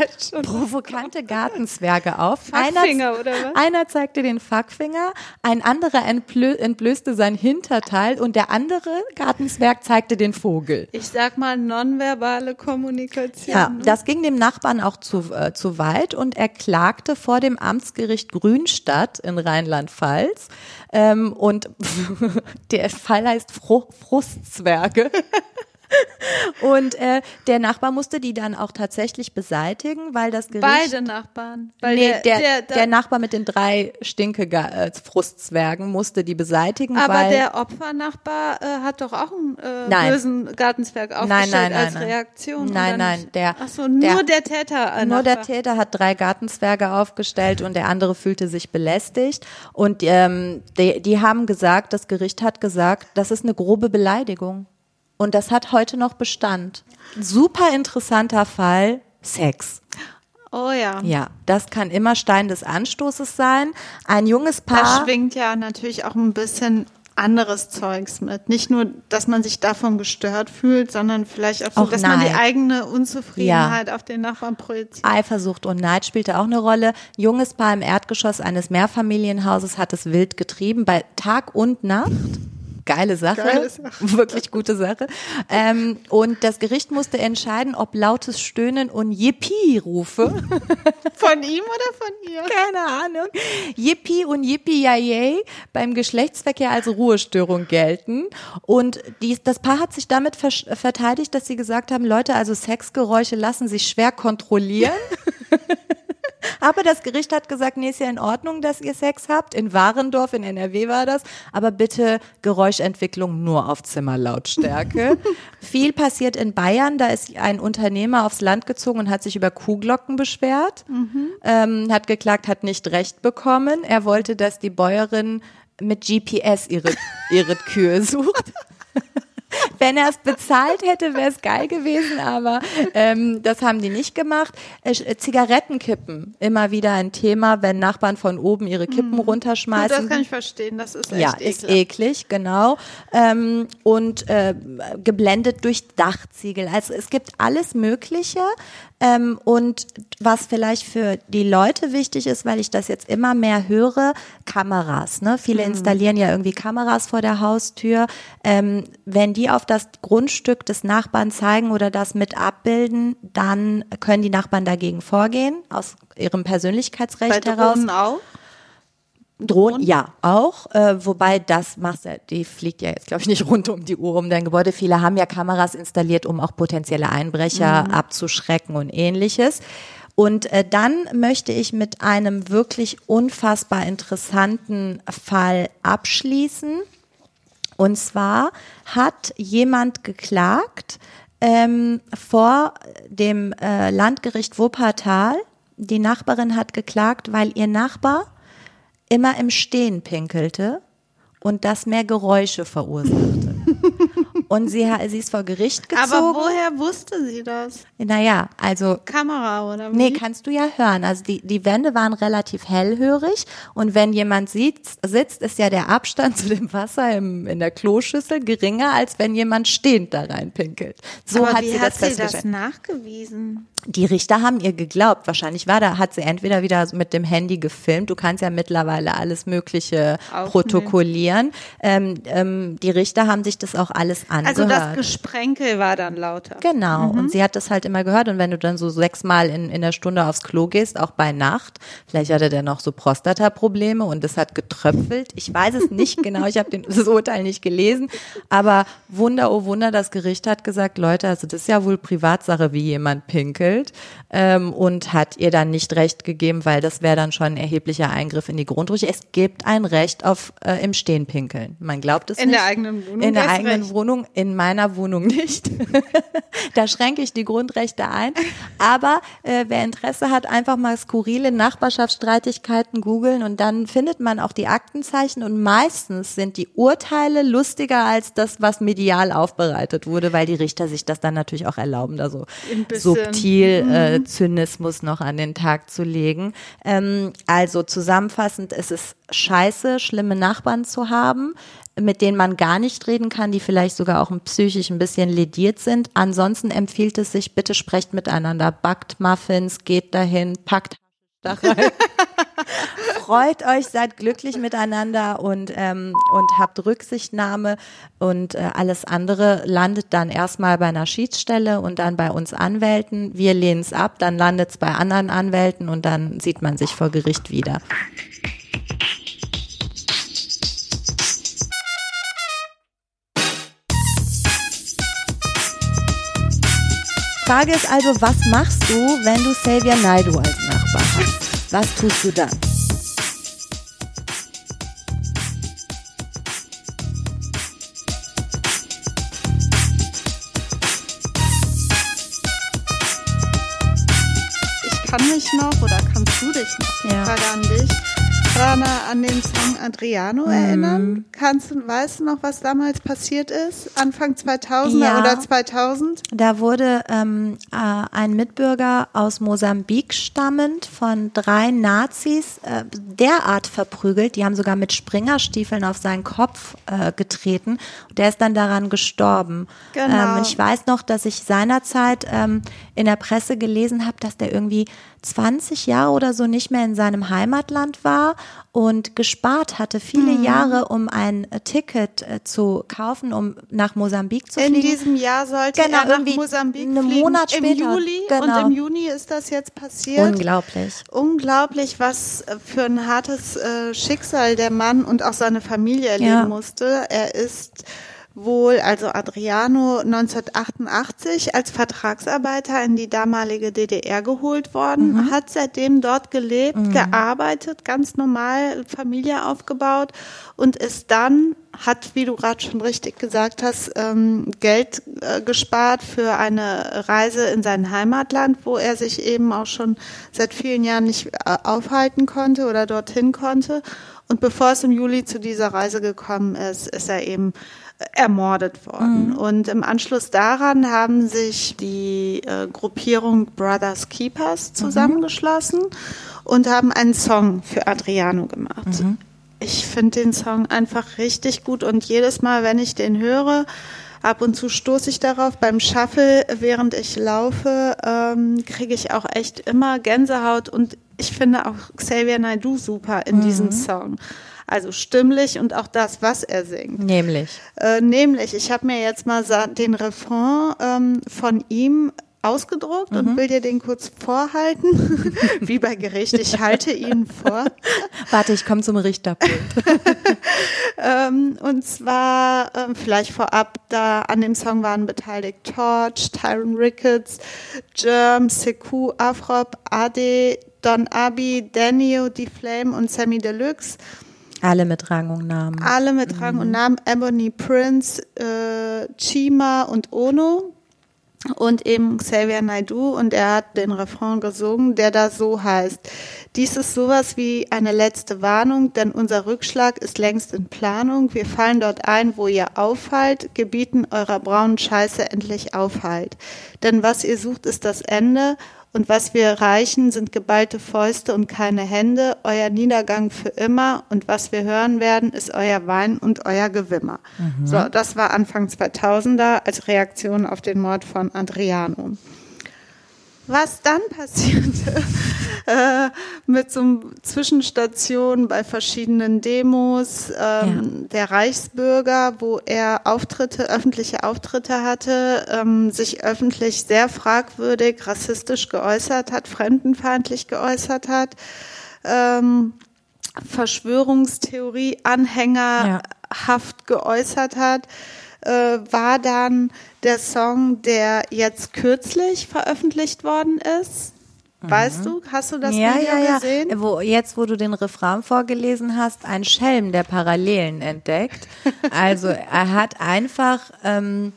Speaker 4: provokante Gartenzwerge auf.
Speaker 3: Fuckfinger,
Speaker 4: einer,
Speaker 3: oder was?
Speaker 4: einer zeigte den Fuckfinger, ein anderer entblö entblößte sein Hinterteil und der andere Gartenzwerg zeigte den Vogel.
Speaker 3: ich sag mal nonverbale Kommunikation.
Speaker 4: Ja,
Speaker 3: ne?
Speaker 4: das ging dem Nachbarn auch zu, äh, zu weit und er klagte vor dem Amtsgericht Grünstadt in Rheinland-Pfalz. Ähm, und der Fall heißt Fru Frustzwerge. Und äh, der Nachbar musste die dann auch tatsächlich beseitigen, weil das Gericht
Speaker 3: Beide Nachbarn. Weil
Speaker 4: nee, der,
Speaker 3: der,
Speaker 4: der, Nachbar mit den drei Stinke-Frustzwergen musste die beseitigen,
Speaker 3: aber
Speaker 4: weil
Speaker 3: der Opfernachbar äh, hat doch auch einen äh,
Speaker 4: Nein.
Speaker 3: bösen Gartenzwerg
Speaker 4: Nein,
Speaker 3: aufgestellt
Speaker 4: nein, nein,
Speaker 3: als
Speaker 4: nein.
Speaker 3: Reaktion.
Speaker 4: Nein, nein, der-
Speaker 3: Ach so, nur
Speaker 4: der-
Speaker 3: der, Täter. Äh,
Speaker 4: nur der
Speaker 3: Nachbar.
Speaker 4: Täter hat drei Gartenzwerge aufgestellt und der andere fühlte sich belästigt. Und ähm, die, die haben gesagt, das Gericht hat gesagt, das ist eine grobe Beleidigung. Und das hat heute noch Bestand. Super interessanter Fall, Sex.
Speaker 3: Oh ja.
Speaker 4: Ja, das kann immer Stein des Anstoßes sein. Ein junges
Speaker 3: Da
Speaker 4: Paar.
Speaker 3: schwingt ja natürlich auch ein bisschen anderes Zeugs mit. Nicht nur, dass man sich davon gestört fühlt, sondern vielleicht auch so,
Speaker 4: Auch
Speaker 3: dass man die
Speaker 4: Neid.
Speaker 3: eigene Unzufriedenheit auf den Nachbarn projiziert.
Speaker 4: Eifersucht und Neid spielte auch eine Rolle. Junges Paar im Erdgeschoss eines Mehrfamilienhauses hat es wild getrieben, bei Tag und Nacht. Geile Sache,
Speaker 3: Geile Sache.
Speaker 4: wirklich gute Sache. Ähm, und das Gericht musste entscheiden, ob lautes Stöhnen und Yippie-Rufe,
Speaker 3: Von ihm oder von ihr?
Speaker 4: keine Ahnung, Yippie und Yippie-Yay beim Geschlechtsverkehr als Ruhestörung gelten. Und die, das Paar hat sich damit verteidigt, dass sie gesagt haben, Leute, also Sexgeräusche lassen sich schwer kontrollieren. Aber das Gericht hat gesagt, nee, ist ja in Ordnung, dass ihr Sex habt. In Warendorf, in NRW war das. Aber bitte Geräuschentwicklung nur auf Zimmerlautstärke. Viel passiert in Bayern. Da ist ein Unternehmer aufs Land gezogen und hat sich über Kuhglocken beschwert. Ähm, hat geklagt, hat nicht recht bekommen. Er wollte, dass die Bäuerin mit GPS ihre, ihre Kühe sucht. Wenn er es bezahlt hätte, wäre es geil gewesen, aber ähm, das haben die nicht gemacht. Äh, Zigarettenkippen, immer wieder ein Thema, wenn Nachbarn von oben ihre Kippen
Speaker 3: Gut,
Speaker 4: runterschmeißen.
Speaker 3: das kann ich verstehen. Das ist echt
Speaker 4: Ja, ist
Speaker 3: ekelhaft.
Speaker 4: eklig, genau. Ähm, und äh, geblendet durch Dachziegel. Also es gibt alles Mögliche. Ähm, und was vielleicht für die Leute wichtig ist, weil ich das jetzt immer mehr höre, Kameras. Ne? Viele installieren ja irgendwie Kameras vor der Haustür. Ähm, wenn die auf das Grundstück des Nachbarn zeigen oder das mit abbilden, dann können die Nachbarn dagegen vorgehen, aus ihrem
Speaker 3: Bei
Speaker 4: Persönlichkeitsrecht heraus.
Speaker 3: Drohnen auch.
Speaker 4: Drohnen, ja, auch. Äh, wobei das machst du, die fliegt ja jetzt, glaube ich, nicht rund um die Uhr um dein Gebäude. Viele haben ja Kameras installiert, um auch potenzielle Einbrecher abzuschrecken und ähnliches. Und äh, dann möchte ich mit einem wirklich unfassbar interessanten Fall abschließen. Und zwar hat jemand geklagt ähm, vor dem äh, Landgericht Wuppertal. Die Nachbarin hat geklagt, weil ihr Nachbar immer im Stehen pinkelte und das mehr Geräusche verursachte. und sie, sie ist vor Gericht gezogen.
Speaker 3: Aber woher wusste sie das?
Speaker 4: Naja, also
Speaker 3: Kamera oder wie?
Speaker 4: Nee, kannst du ja hören. Also die, die Wände waren relativ hellhörig und wenn jemand sitzt, sitzt, ist ja der Abstand zu dem Wasser im, in der Kloschüssel geringer, als wenn jemand stehend da reinpinkelt. So
Speaker 3: Aber
Speaker 4: hat
Speaker 3: wie
Speaker 4: sie
Speaker 3: hat
Speaker 4: das
Speaker 3: sie das nachgewiesen?
Speaker 4: Die Richter haben ihr geglaubt. Wahrscheinlich war da, hat sie entweder wieder mit dem Handy gefilmt. Du kannst ja mittlerweile alles Mögliche
Speaker 3: Aufnehmen.
Speaker 4: protokollieren. Ähm, ähm, die Richter haben sich das auch alles angehört.
Speaker 3: Also das Gesprenkel war dann lauter.
Speaker 4: Genau, und sie hat das halt immer gehört. Und wenn du dann so sechsmal in, in der Stunde aufs Klo gehst, auch bei Nacht, vielleicht hatte der noch so Prostata-Probleme und es hat getröpfelt. Ich weiß es nicht genau, ich habe das Urteil nicht gelesen. Aber Wunder, oh Wunder, das Gericht hat gesagt, Leute, also das ist ja wohl Privatsache, wie jemand pinkelt. Ähm, und hat ihr dann nicht recht gegeben, weil das wäre dann schon ein erheblicher Eingriff in die Grundrechte. Es gibt ein Recht auf äh, im Stehen pinkeln. Man glaubt es
Speaker 3: In
Speaker 4: nicht.
Speaker 3: der eigenen Wohnung
Speaker 4: In der eigenen
Speaker 3: recht.
Speaker 4: Wohnung, in meiner Wohnung nicht. da schränke ich die Grundrechte ein. Aber äh, wer Interesse hat, einfach mal skurrile Nachbarschaftsstreitigkeiten googeln und dann findet man auch die Aktenzeichen und meistens sind die Urteile lustiger als das, was medial aufbereitet wurde, weil die Richter sich das dann natürlich auch erlauben, da so
Speaker 3: Ein
Speaker 4: subtil äh, Zynismus noch an den Tag zu legen. Ähm, also zusammenfassend ist es scheiße, schlimme Nachbarn zu haben mit denen man gar nicht reden kann, die vielleicht sogar auch psychisch ein bisschen lediert sind. Ansonsten empfiehlt es sich, bitte sprecht miteinander, backt Muffins, geht dahin, packt da rein. Freut euch, seid glücklich miteinander und, ähm, und habt Rücksichtnahme und äh, alles andere landet dann erstmal bei einer Schiedsstelle und dann bei uns Anwälten. Wir lehnen es ab, dann landet es bei anderen Anwälten und dann sieht man sich vor Gericht wieder. Frage ist also, was machst du, wenn du Xavier Naidu als hast? Was tust du dann?
Speaker 3: Ich kann mich noch, oder kannst du dich noch,
Speaker 4: Ja.
Speaker 3: Frage an dich, Rana, an den Song Adriano
Speaker 4: Mhm.
Speaker 3: erinnern? Kannst du, weißt du noch, was damals passiert ist? Anfang 2000er
Speaker 4: Ja.
Speaker 3: oder 2000?
Speaker 4: Da wurde ähm, äh, ein Mitbürger aus Mosambik stammend von drei Nazis äh, derart verprügelt, die haben sogar mit Springerstiefeln auf seinen Kopf äh, getreten. Und der ist dann daran gestorben.
Speaker 3: Genau.
Speaker 4: Ähm, und ich weiß noch, dass ich seinerzeit ähm, in der Presse gelesen habe, dass der irgendwie 20 Jahre oder so nicht mehr in seinem Heimatland war und gespart hatte, viele
Speaker 3: Mhm.
Speaker 4: Jahre, um ein äh, Ticket äh, zu kaufen, um nach Mosambik zu
Speaker 3: In
Speaker 4: fliegen.
Speaker 3: diesem Jahr sollte
Speaker 4: Genau,
Speaker 3: er nach Mosambik
Speaker 4: einen
Speaker 3: fliegen.
Speaker 4: Monat
Speaker 3: Im
Speaker 4: später.
Speaker 3: Juli.
Speaker 4: Genau.
Speaker 3: Und im Juni ist das jetzt passiert.
Speaker 4: Unglaublich.
Speaker 3: Unglaublich, was für ein hartes äh, Schicksal der Mann und auch seine Familie erleben
Speaker 4: Ja.
Speaker 3: musste. Er ist wohl, also Adriano, 1988 als Vertragsarbeiter in die damalige DDR geholt worden, hat seitdem dort gelebt, gearbeitet, ganz normal, Familie aufgebaut und ist dann hat, wie du gerade schon richtig gesagt hast, ähm, Geld äh, gespart für eine Reise in sein Heimatland, wo er sich eben auch schon seit vielen Jahren nicht äh, aufhalten konnte oder dorthin konnte. Und bevor es im Juli zu dieser Reise gekommen ist, ist er eben ermordet worden. Und im Anschluss daran haben sich die äh, Gruppierung Brothers Keepers zusammengeschlossen und haben einen Song für Adriano gemacht. Ich finde den Song einfach richtig gut und jedes Mal, wenn ich den höre, ab und zu stoße ich darauf. Beim Shuffle, während ich laufe, ähm, kriege ich auch echt immer Gänsehaut und ich finde auch Xavier Naidoo super in diesem Song. Also stimmlich und auch das, was er singt.
Speaker 4: Nämlich.
Speaker 3: Äh, nämlich, ich habe mir jetzt mal den Refrain ähm, von ihm ausgedruckt und will dir den kurz vorhalten, wie bei Gericht. Ich halte ihn vor.
Speaker 4: Warte, ich komme zum Richterpult.
Speaker 3: Ähm, und zwar ähm, vielleicht vorab, da an dem Song waren beteiligt Torch, Tyron Ricketts, Germ, Sekou, Afrop, Ade, Don Abi, Daniel, Die Flame und Sammy Deluxe.
Speaker 4: Alle mit Rang und Namen.
Speaker 3: Alle mit Rang und Namen, Ebony Prince, äh, Chima und Ono. und eben Xavier Naidoo und er hat den Refrain gesungen, der da so heißt. Dies ist sowas wie eine letzte Warnung, denn unser Rückschlag ist längst in Planung. Wir fallen dort ein, wo ihr auffallt, gebieten eurer braunen Scheiße endlich Aufhalt. Denn was ihr sucht, ist das Ende und was wir erreichen, sind geballte Fäuste und keine Hände, euer Niedergang für immer. Und was wir hören werden, ist euer Wein und euer Gewimmer. Mhm. So, das war Anfang 2000er als Reaktion auf den Mord von Adriano. Was dann passierte äh, mit so einem Zwischenstation bei verschiedenen Demos ähm, ja. der Reichsbürger, wo er Auftritte, öffentliche Auftritte hatte, ähm, sich öffentlich sehr fragwürdig, rassistisch geäußert hat, fremdenfeindlich geäußert hat, ähm, Verschwörungstheorie anhängerhaft ja. geäußert hat äh, war dann der Song, der jetzt kürzlich veröffentlicht worden ist. Weißt mhm. du, hast du das
Speaker 4: ja,
Speaker 3: Video
Speaker 4: ja, ja.
Speaker 3: gesehen?
Speaker 4: Wo, jetzt, wo du den Refrain vorgelesen hast, ein Schelm der Parallelen entdeckt. Also er hat einfach ähm,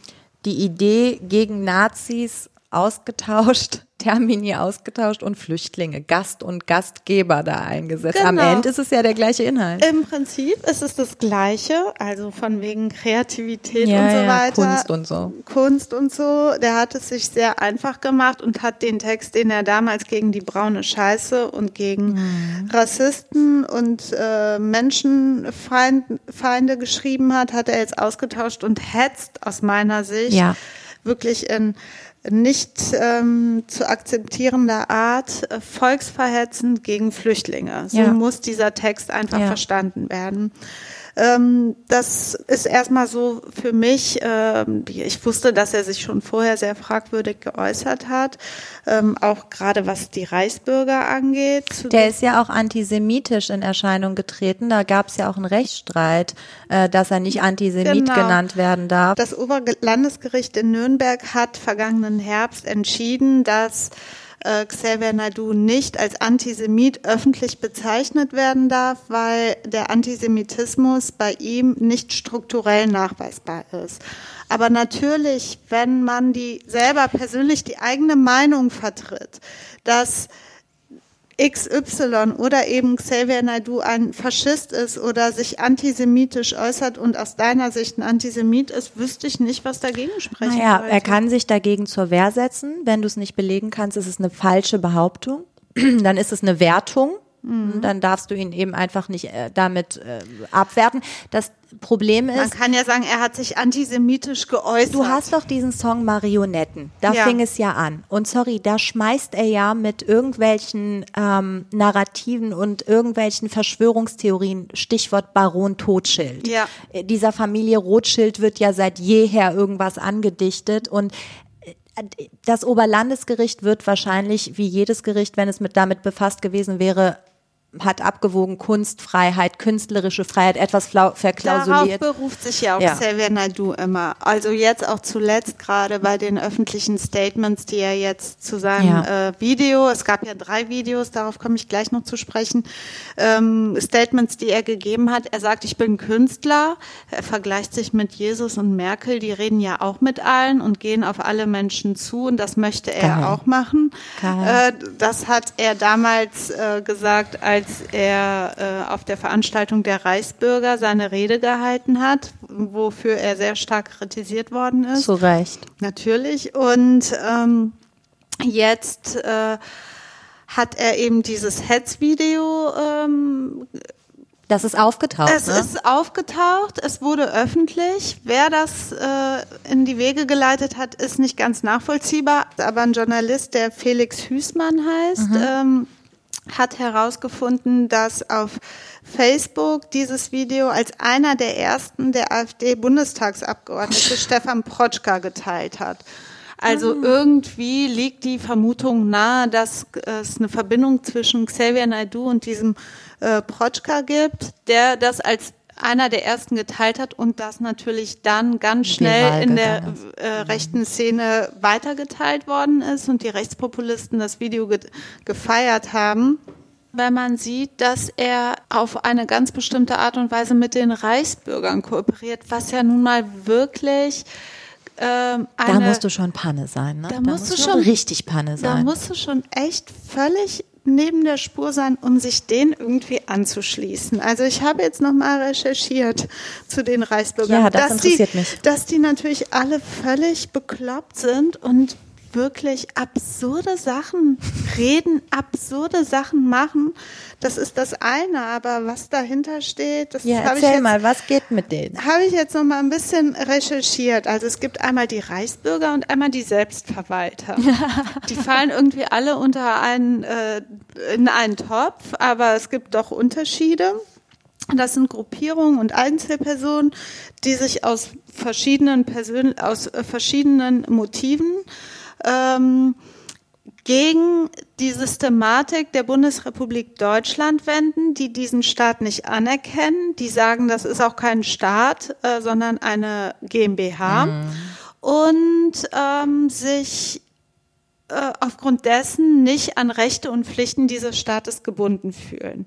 Speaker 4: die Idee gegen Nazis ausgetauscht Termini ausgetauscht und Flüchtlinge, Gast und Gastgeber da eingesetzt. Genau. Am Ende ist es ja der gleiche Inhalt.
Speaker 3: Im Prinzip ist es das Gleiche, also von wegen Kreativität ja, und so weiter.
Speaker 4: Ja, Kunst und so.
Speaker 3: Kunst und so. Der hat es sich sehr einfach gemacht und hat den Text, den er damals gegen die braune Scheiße und gegen mhm. Rassisten und äh, Menschenfeinde geschrieben hat, hat er jetzt ausgetauscht und hetzt aus meiner Sicht ja. wirklich in nicht ähm, zu akzeptierender Art äh, volksverhetzend gegen Flüchtlinge. So ja. muss dieser Text einfach ja. verstanden werden. Ähm, das ist erstmal so für mich, ähm, ich wusste, dass er sich schon vorher sehr fragwürdig geäußert hat, ähm, auch gerade was die Reichsbürger angeht.
Speaker 4: Der ist ja auch antisemitisch in Erscheinung getreten. Da gab es ja auch einen Rechtsstreit, äh, dass er nicht Antisemit genau. genannt werden darf.
Speaker 3: Das Oberlandesgericht in Nürnberg hat vergangenen Herbst entschieden, dass äh, Xavier Naidu nicht als Antisemit öffentlich bezeichnet werden darf, weil der Antisemitismus bei ihm nicht strukturell nachweisbar ist. Aber natürlich, wenn man die selber persönlich die eigene Meinung vertritt, dass XY oder eben Xavier Naidu ein Faschist ist oder sich antisemitisch äußert und aus deiner Sicht ein Antisemit ist, wüsste ich nicht, was dagegen sprechen
Speaker 4: Naja, sollte. er kann sich dagegen zur Wehr setzen. Wenn du es nicht belegen kannst, ist es eine falsche Behauptung. Dann ist es eine Wertung. Mhm. Dann darfst du ihn eben einfach nicht äh, damit äh, abwerten. Das Problem ist. Man
Speaker 3: kann ja sagen, er hat sich antisemitisch geäußert.
Speaker 4: Du hast doch diesen Song Marionetten. Da ja. fing es ja an. Und sorry, da schmeißt er ja mit irgendwelchen ähm, Narrativen und irgendwelchen Verschwörungstheorien, Stichwort Baron Totschild. Ja. Äh, dieser Familie Rothschild wird ja seit jeher irgendwas angedichtet und äh, das Oberlandesgericht wird wahrscheinlich, wie jedes Gericht, wenn es mit damit befasst gewesen wäre, hat abgewogen Kunstfreiheit, künstlerische Freiheit, etwas verklausuliert.
Speaker 3: Darauf beruft sich ja auch ja. Xavier Naidu immer. Also jetzt auch zuletzt gerade bei den öffentlichen Statements, die er jetzt zu seinem ja. äh, Video, es gab ja drei Videos, darauf komme ich gleich noch zu sprechen, ähm, Statements, die er gegeben hat. Er sagt, ich bin Künstler. Er vergleicht sich mit Jesus und Merkel, die reden ja auch mit allen und gehen auf alle Menschen zu und das möchte er Geil. auch machen. Äh, das hat er damals äh, gesagt, als als er äh, auf der Veranstaltung der Reichsbürger seine Rede gehalten hat, wofür er sehr stark kritisiert worden ist.
Speaker 4: Zu Recht.
Speaker 3: Natürlich. Und ähm, jetzt äh, hat er eben dieses Hetzvideo ähm,
Speaker 4: das ist aufgetaucht.
Speaker 3: Es ne? ist aufgetaucht, es wurde öffentlich. Wer das äh, in die Wege geleitet hat, ist nicht ganz nachvollziehbar. Aber ein Journalist, der Felix Hüßmann heißt, mhm. ähm, hat herausgefunden, dass auf Facebook dieses Video als einer der ersten der AfD-Bundestagsabgeordnete Stefan Protschka geteilt hat. Also mhm. irgendwie liegt die Vermutung nahe, dass es eine Verbindung zwischen Xavier Naidu und diesem äh, Protschka gibt, der das als einer der ersten geteilt hat und das natürlich dann ganz schnell in der äh, rechten Szene weitergeteilt worden ist und die Rechtspopulisten das Video ge gefeiert haben. Wenn man sieht, dass er auf eine ganz bestimmte Art und Weise mit den Reichsbürgern kooperiert, was ja nun mal wirklich ähm,
Speaker 4: Da
Speaker 3: eine,
Speaker 4: musst du schon Panne sein, ne?
Speaker 3: Da musst du
Speaker 4: schon richtig Panne
Speaker 3: da
Speaker 4: sein.
Speaker 3: musst du schon echt völlig neben der Spur sein, um sich den irgendwie anzuschließen. Also ich habe jetzt nochmal recherchiert zu den Reichsbürgern.
Speaker 4: Ja, das
Speaker 3: dass
Speaker 4: interessiert
Speaker 3: die,
Speaker 4: mich.
Speaker 3: Dass die natürlich alle völlig bekloppt sind und wirklich absurde Sachen reden, absurde Sachen machen. Das ist das eine, aber was dahinter steht, das
Speaker 4: ja,
Speaker 3: habe ich
Speaker 4: erzähl
Speaker 3: jetzt
Speaker 4: mal, was geht mit denen?
Speaker 3: habe ich jetzt noch mal ein bisschen recherchiert. Also es gibt einmal die Reichsbürger und einmal die Selbstverwalter. die fallen irgendwie alle unter einen, äh, in einen Topf, aber es gibt doch Unterschiede. Das sind Gruppierungen und Einzelpersonen, die sich aus verschiedenen Persön aus äh, verschiedenen Motiven ähm, gegen die Systematik der Bundesrepublik Deutschland wenden, die diesen Staat nicht anerkennen, die sagen, das ist auch kein Staat, äh, sondern eine GmbH. Und ähm, sich äh, aufgrund dessen nicht an Rechte und Pflichten dieses Staates gebunden fühlen.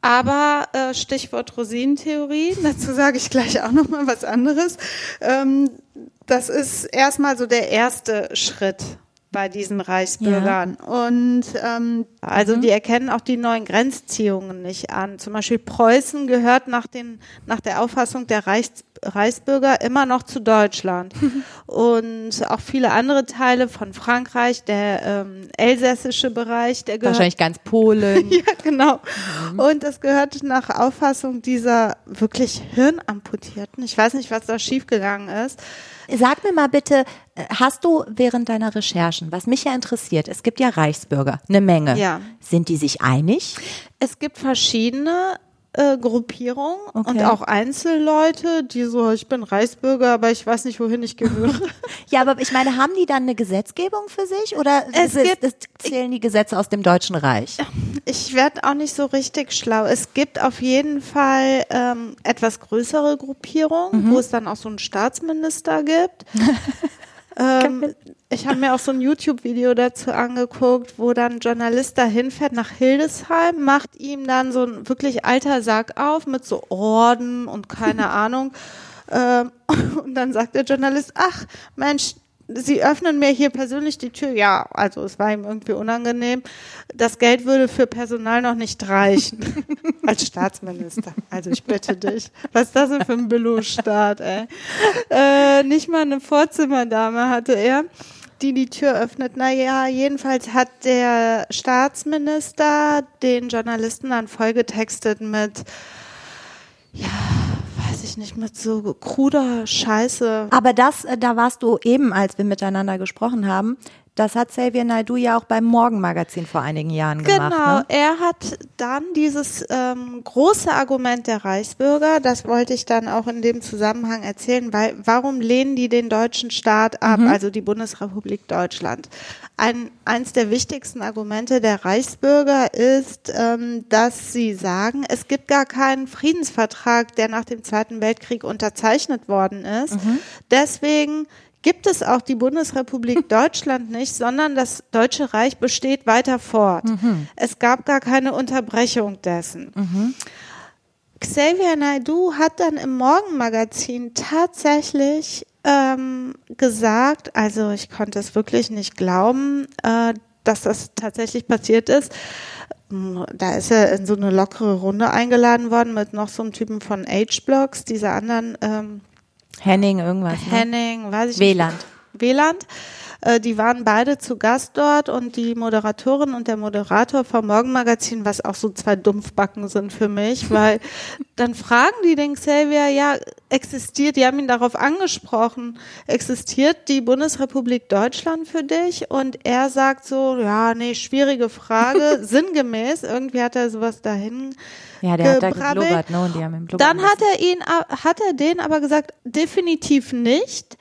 Speaker 3: Aber äh, Stichwort Rosinentheorie, dazu sage ich gleich auch noch mal was anderes. Ähm, das ist erstmal so der erste Schritt bei diesen Reichsbürgern. Und ähm, also die erkennen auch die neuen Grenzziehungen nicht an. Zum Beispiel Preußen gehört nach, den, nach der Auffassung der Reichs, Reichsbürger immer noch zu Deutschland. Und auch viele andere Teile von Frankreich, der ähm, elsässische Bereich, der gehört
Speaker 4: Wahrscheinlich ganz Polen.
Speaker 3: ja, genau. Und das gehört nach Auffassung dieser wirklich Hirnamputierten. Ich weiß nicht, was da schiefgegangen ist.
Speaker 4: Sag mir mal bitte, äh, hast du während deiner Recherchen, was mich ja interessiert, es gibt ja Reichsbürger, eine Menge.
Speaker 3: Ja.
Speaker 4: Sind die sich einig?
Speaker 3: Es gibt verschiedene äh, Gruppierungen
Speaker 4: Okay.
Speaker 3: und auch Einzelleute, die so, ich bin Reichsbürger, aber ich weiß nicht, wohin ich gehöre.
Speaker 4: Ja, aber ich meine, haben die dann eine Gesetzgebung für sich oder
Speaker 3: Es
Speaker 4: ist-
Speaker 3: gibt-
Speaker 4: ist- zählen die Gesetze aus dem Deutschen Reich?
Speaker 3: Ich werde auch nicht so richtig schlau. Es gibt auf jeden Fall ähm, etwas größere Gruppierungen, wo es dann auch so einen Staatsminister gibt. ähm, ich habe mir auch so ein YouTube-Video dazu angeguckt, wo dann ein Journalist da hinfährt nach Hildesheim, macht ihm dann so ein wirklich alter Sack auf mit so Orden und keine Ahnung. Ähm, und dann sagt der Journalist, ach Mensch, Sie öffnen mir hier persönlich die Tür. Ja, also es war ihm irgendwie unangenehm. Das Geld würde für Personal noch nicht reichen. Als Staatsminister. Also ich bitte dich. Was ist das denn für ein Billo-Staat, ey? Äh, nicht mal eine Vorzimmerdame hatte er, die die Tür öffnet. Naja, jedenfalls hat der Staatsminister den Journalisten dann vollgetextet mit, ja, weiß ich nicht, mit so kruder Scheiße.
Speaker 4: Aber das, äh, da warst du eben, als wir miteinander gesprochen haben, das hat Xavier Naidu ja auch beim Morgenmagazin vor einigen Jahren gemacht.
Speaker 3: Genau,
Speaker 4: Ne?
Speaker 3: er hat dann dieses ähm, große Argument der Reichsbürger, das wollte ich dann auch in dem Zusammenhang erzählen, weil warum lehnen die den deutschen Staat ab, also die Bundesrepublik Deutschland? Ein, eins der wichtigsten Argumente der Reichsbürger ist, ähm, dass sie sagen, es gibt gar keinen Friedensvertrag, der nach dem Zweiten Weltkrieg unterzeichnet worden ist. Deswegen gibt es auch die Bundesrepublik Deutschland nicht, sondern das Deutsche Reich besteht weiter fort. Es gab gar keine Unterbrechung dessen. Xavier Naidu hat dann im Morgenmagazin tatsächlich ähm, gesagt, also ich konnte es wirklich nicht glauben, äh, dass das tatsächlich passiert ist. Da ist er in so eine lockere Runde eingeladen worden mit noch so einem Typen von H-Blocks, dieser anderen ähm,
Speaker 4: Henning, irgendwas. Ne?
Speaker 3: Henning, weiß ich
Speaker 4: Wieland.
Speaker 3: nicht. Wieland. Äh, Die waren beide zu Gast dort und die Moderatorin und der Moderator vom Morgenmagazin, was auch so zwei Dumpfbacken sind für mich, weil dann fragen die den Xavier, ja, existiert, die haben ihn darauf angesprochen, existiert die Bundesrepublik Deutschland für dich? Und er sagt so, ja, nee, schwierige Frage, sinngemäß, irgendwie hat er sowas dahin
Speaker 4: Ja, der hat da
Speaker 3: gebrabbelt.
Speaker 4: geblubbert, ne? Und die haben ihn
Speaker 3: Dann hat er ihn, hat er den aber gesagt, definitiv nicht,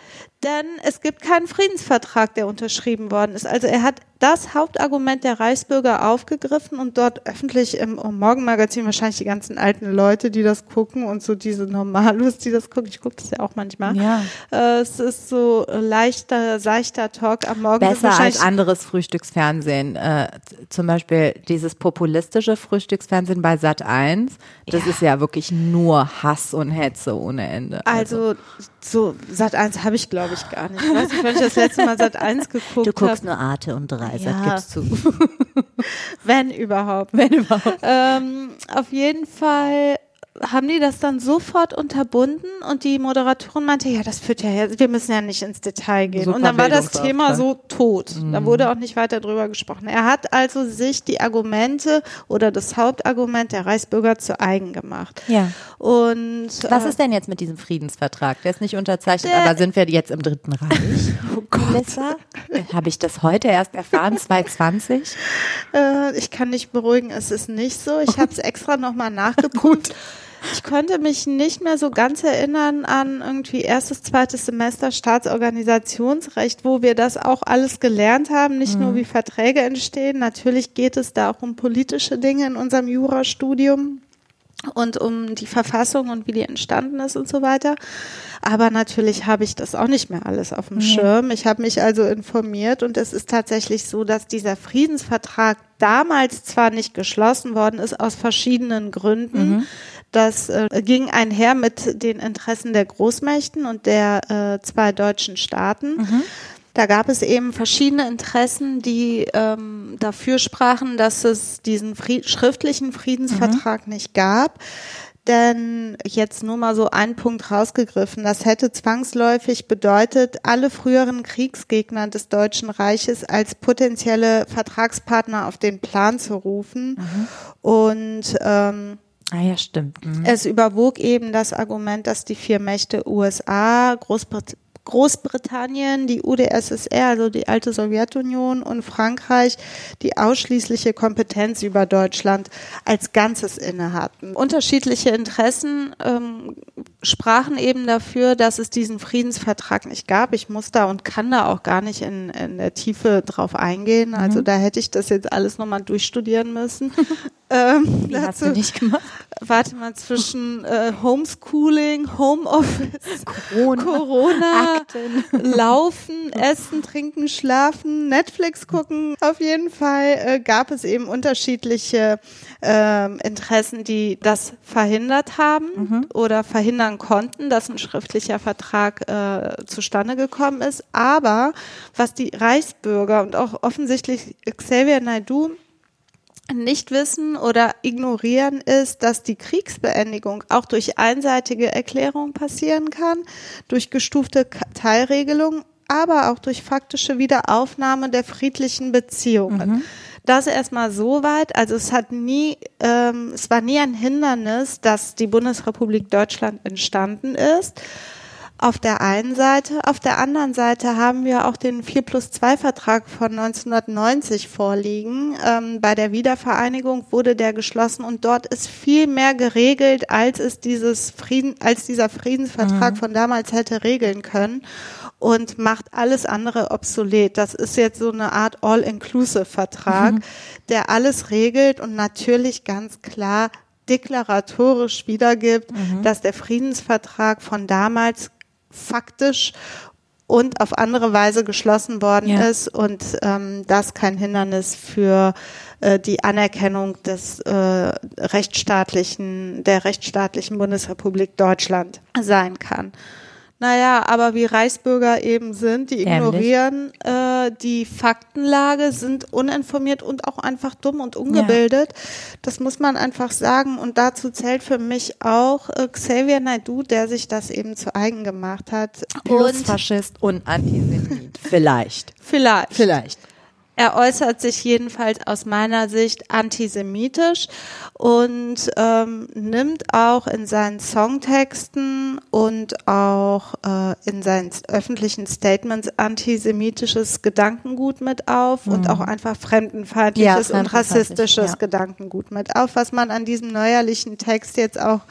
Speaker 3: denn es gibt keinen Friedensvertrag, der unterschrieben worden ist. Also er hat das Hauptargument der Reichsbürger aufgegriffen und dort öffentlich im, Morgenmagazin wahrscheinlich die ganzen alten Leute, die das gucken und so diese Normalos, die das gucken. Ich gucke das ja auch manchmal.
Speaker 4: Ja.
Speaker 3: Äh, es ist so leichter, seichter Talk am Morgen.
Speaker 4: Besser als
Speaker 3: wahrscheinlich-
Speaker 4: anderes Frühstücksfernsehen. Äh, zum Beispiel dieses populistische Frühstücksfernsehen bei Sat 1. Das ist ja wirklich nur Hass und Hetze ohne Ende.
Speaker 3: Also so Sat 1 habe ich glaube ich gar nicht. Ich weiß nicht, wann ich das letzte Mal seit eins geguckt habe.
Speaker 4: Du guckst hab. nur Arte und Dreisat, ja. gibst zu.
Speaker 3: Wenn überhaupt.
Speaker 4: Wenn überhaupt.
Speaker 3: Ähm, auf jeden Fall haben die das dann sofort unterbunden und die Moderatorin meinte, ja, das führt ja, wir müssen ja nicht ins Detail gehen. Super und dann war das Thema ne? so tot. Mhm. Da wurde auch nicht weiter drüber gesprochen. Er hat also sich die Argumente oder das Hauptargument der Reichsbürger zu eigen gemacht.
Speaker 4: Ja.
Speaker 3: Und
Speaker 4: was äh, ist denn jetzt mit diesem Friedensvertrag? Der ist nicht unterzeichnet, der, aber sind wir jetzt im Dritten Reich?
Speaker 3: oh Gott.
Speaker 4: Habe ich das heute erst erfahren, 2020?
Speaker 3: Äh, ich kann nicht beruhigen, es ist nicht so. Ich habe es extra nochmal nachgeguckt. Ich konnte mich nicht mehr so ganz erinnern an irgendwie erstes, zweites Semester Staatsorganisationsrecht, wo wir das auch alles gelernt haben, nicht mhm. nur wie Verträge entstehen. Natürlich geht es da auch um politische Dinge in unserem Jurastudium und um die Verfassung und wie die entstanden ist und so weiter. Aber natürlich habe ich das auch nicht mehr alles auf dem mhm. Schirm. Ich habe mich also informiert und es ist tatsächlich so, dass dieser Friedensvertrag damals zwar nicht geschlossen worden ist aus verschiedenen Gründen. Mhm. Das äh, ging einher mit den Interessen der Großmächten und der äh, zwei deutschen Staaten. Mhm. Da gab es eben verschiedene Interessen, die ähm, dafür sprachen, dass es diesen Fried schriftlichen Friedensvertrag mhm. nicht gab. Denn jetzt nur mal so ein Punkt rausgegriffen, das hätte zwangsläufig bedeutet, alle früheren Kriegsgegner des Deutschen Reiches als potenzielle Vertragspartner auf den Plan zu rufen. Mhm. Und ähm,
Speaker 4: Ah ja, stimmt.
Speaker 3: Mhm. Es überwog eben das Argument, dass die vier Mächte USA, Großbrit Großbritannien, die UdSSR, also die alte Sowjetunion und Frankreich die ausschließliche Kompetenz über Deutschland als Ganzes inne hatten. Unterschiedliche Interessen ähm, sprachen eben dafür, dass es diesen Friedensvertrag nicht gab. Ich muss da und kann da auch gar nicht in, in der Tiefe drauf eingehen. Mhm. Also da hätte ich das jetzt alles nochmal durchstudieren müssen.
Speaker 4: ähm, Wie hast du nicht gemacht?
Speaker 3: Warte mal, zwischen äh, Homeschooling, Homeoffice, Corona, Corona Laufen, Essen, Trinken, Schlafen, Netflix gucken. Auf jeden Fall äh, gab es eben unterschiedliche äh, Interessen, die das verhindert haben mhm. oder verhindern konnten, dass ein schriftlicher Vertrag äh, zustande gekommen ist. Aber was die Reichsbürger und auch offensichtlich Xavier Naidu nicht wissen oder ignorieren ist, dass die Kriegsbeendigung auch durch einseitige Erklärung passieren kann, durch gestufte Teilregelung, aber auch durch faktische Wiederaufnahme der friedlichen Beziehungen. Mhm. Das erstmal so weit. Also es hat nie, ähm, es war nie ein Hindernis, dass die Bundesrepublik Deutschland entstanden ist auf der einen Seite. Auf der anderen Seite haben wir auch den 4 plus 2 Vertrag von 1990 vorliegen. Ähm, bei der Wiedervereinigung wurde der geschlossen und dort ist viel mehr geregelt, als es dieses Frieden, als dieser Friedensvertrag mhm. von damals hätte regeln können und macht alles andere obsolet. Das ist jetzt so eine Art All-Inclusive-Vertrag, mhm. der alles regelt und natürlich ganz klar deklaratorisch wiedergibt, mhm. dass der Friedensvertrag von damals faktisch und auf andere Weise geschlossen worden ja. ist und ähm, das kein Hindernis für äh, die Anerkennung des äh, rechtsstaatlichen der rechtsstaatlichen Bundesrepublik Deutschland sein kann. Naja, aber wie Reichsbürger eben sind, die ignorieren äh, die Faktenlage, sind uninformiert und auch einfach dumm und ungebildet. Ja. Das muss man einfach sagen. Und dazu zählt für mich auch äh, Xavier Naidu, der sich das eben zu eigen gemacht hat.
Speaker 4: Plus und Faschist und Antisemit. Vielleicht.
Speaker 3: Vielleicht.
Speaker 4: Vielleicht.
Speaker 3: Er äußert sich jedenfalls aus meiner Sicht antisemitisch und ähm, nimmt auch in seinen Songtexten und auch äh, in seinen öffentlichen Statements antisemitisches Gedankengut mit auf mhm. und auch einfach fremdenfeindliches ja, und rassistisches ja. Gedankengut mit auf, was man an diesem neuerlichen Text jetzt auch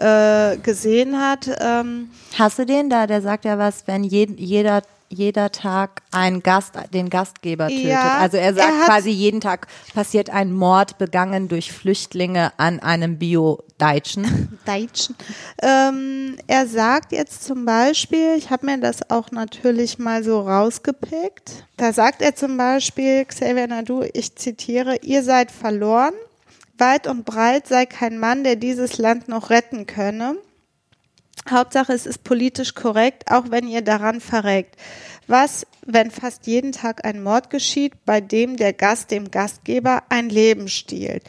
Speaker 3: äh, gesehen hat.
Speaker 4: Ähm, Hast du den da? Der sagt ja was, wenn je, jeder jeder Tag ein Gast, den Gastgeber tötet. Ja, also er sagt er quasi, jeden Tag passiert ein Mord begangen durch Flüchtlinge an einem Bio-Deutschen.
Speaker 3: Deutschen. Ähm, er sagt jetzt zum Beispiel, ich habe mir das auch natürlich mal so rausgepickt, da sagt er zum Beispiel, Xavier Nadu, ich zitiere, ihr seid verloren, weit und breit sei kein Mann, der dieses Land noch retten könne. Hauptsache, es ist politisch korrekt, auch wenn ihr daran verreckt. Was, wenn fast jeden Tag ein Mord geschieht, bei dem der Gast dem Gastgeber ein Leben stiehlt?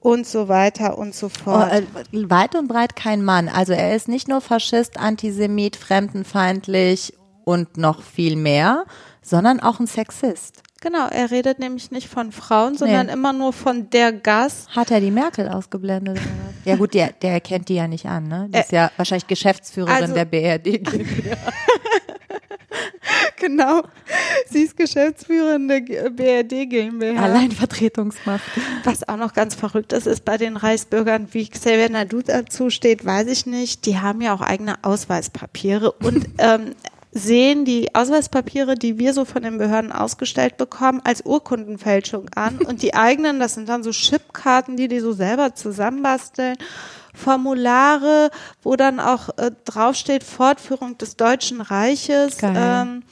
Speaker 3: Und so weiter und so fort.
Speaker 4: Oh, äh, weit und breit kein Mann. Also er ist nicht nur Faschist, Antisemit, fremdenfeindlich und noch viel mehr, sondern auch ein Sexist.
Speaker 3: Genau, er redet nämlich nicht von Frauen, sondern
Speaker 4: Nee.
Speaker 3: immer nur von der Gast.
Speaker 4: Hat er die Merkel ausgeblendet? Ja gut, der, der kennt die ja nicht an, ne? Die ist ja wahrscheinlich Geschäftsführerin
Speaker 3: also-
Speaker 4: der BRD.
Speaker 3: Genau. Sie ist Geschäftsführerin der G- BRD GmbH.
Speaker 4: Alleinvertretungsmacht.
Speaker 3: Was auch noch ganz verrückt ist, ist bei den Reichsbürgern, wie Xavier Nadu dazu steht, weiß ich nicht. Die haben ja auch eigene Ausweispapiere und ähm, sehen die Ausweispapiere, die wir so von den Behörden ausgestellt bekommen, als Urkundenfälschung an. Und die eigenen, das sind dann so Chipkarten, die die so selber zusammenbasteln. Formulare, wo dann auch äh, draufsteht Fortführung des Deutschen Reiches. Ähm,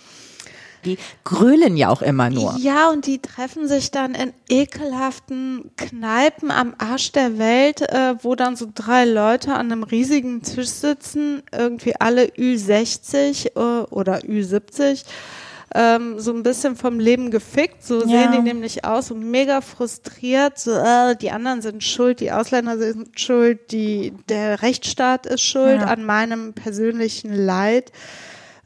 Speaker 4: Die grölen ja auch immer nur.
Speaker 3: ja, und die treffen sich dann in ekelhaften Kneipen am Arsch der Welt, äh, wo dann so drei Leute an einem riesigen Tisch sitzen, irgendwie alle Ü60 äh, oder Ü70. Ähm, so ein bisschen vom Leben gefickt, so
Speaker 4: Ja.
Speaker 3: sehen die nämlich aus und mega frustriert, so, äh, die anderen sind schuld, die Ausländer sind schuld, die, der Rechtsstaat ist schuld
Speaker 4: Ja.
Speaker 3: an meinem persönlichen Leid.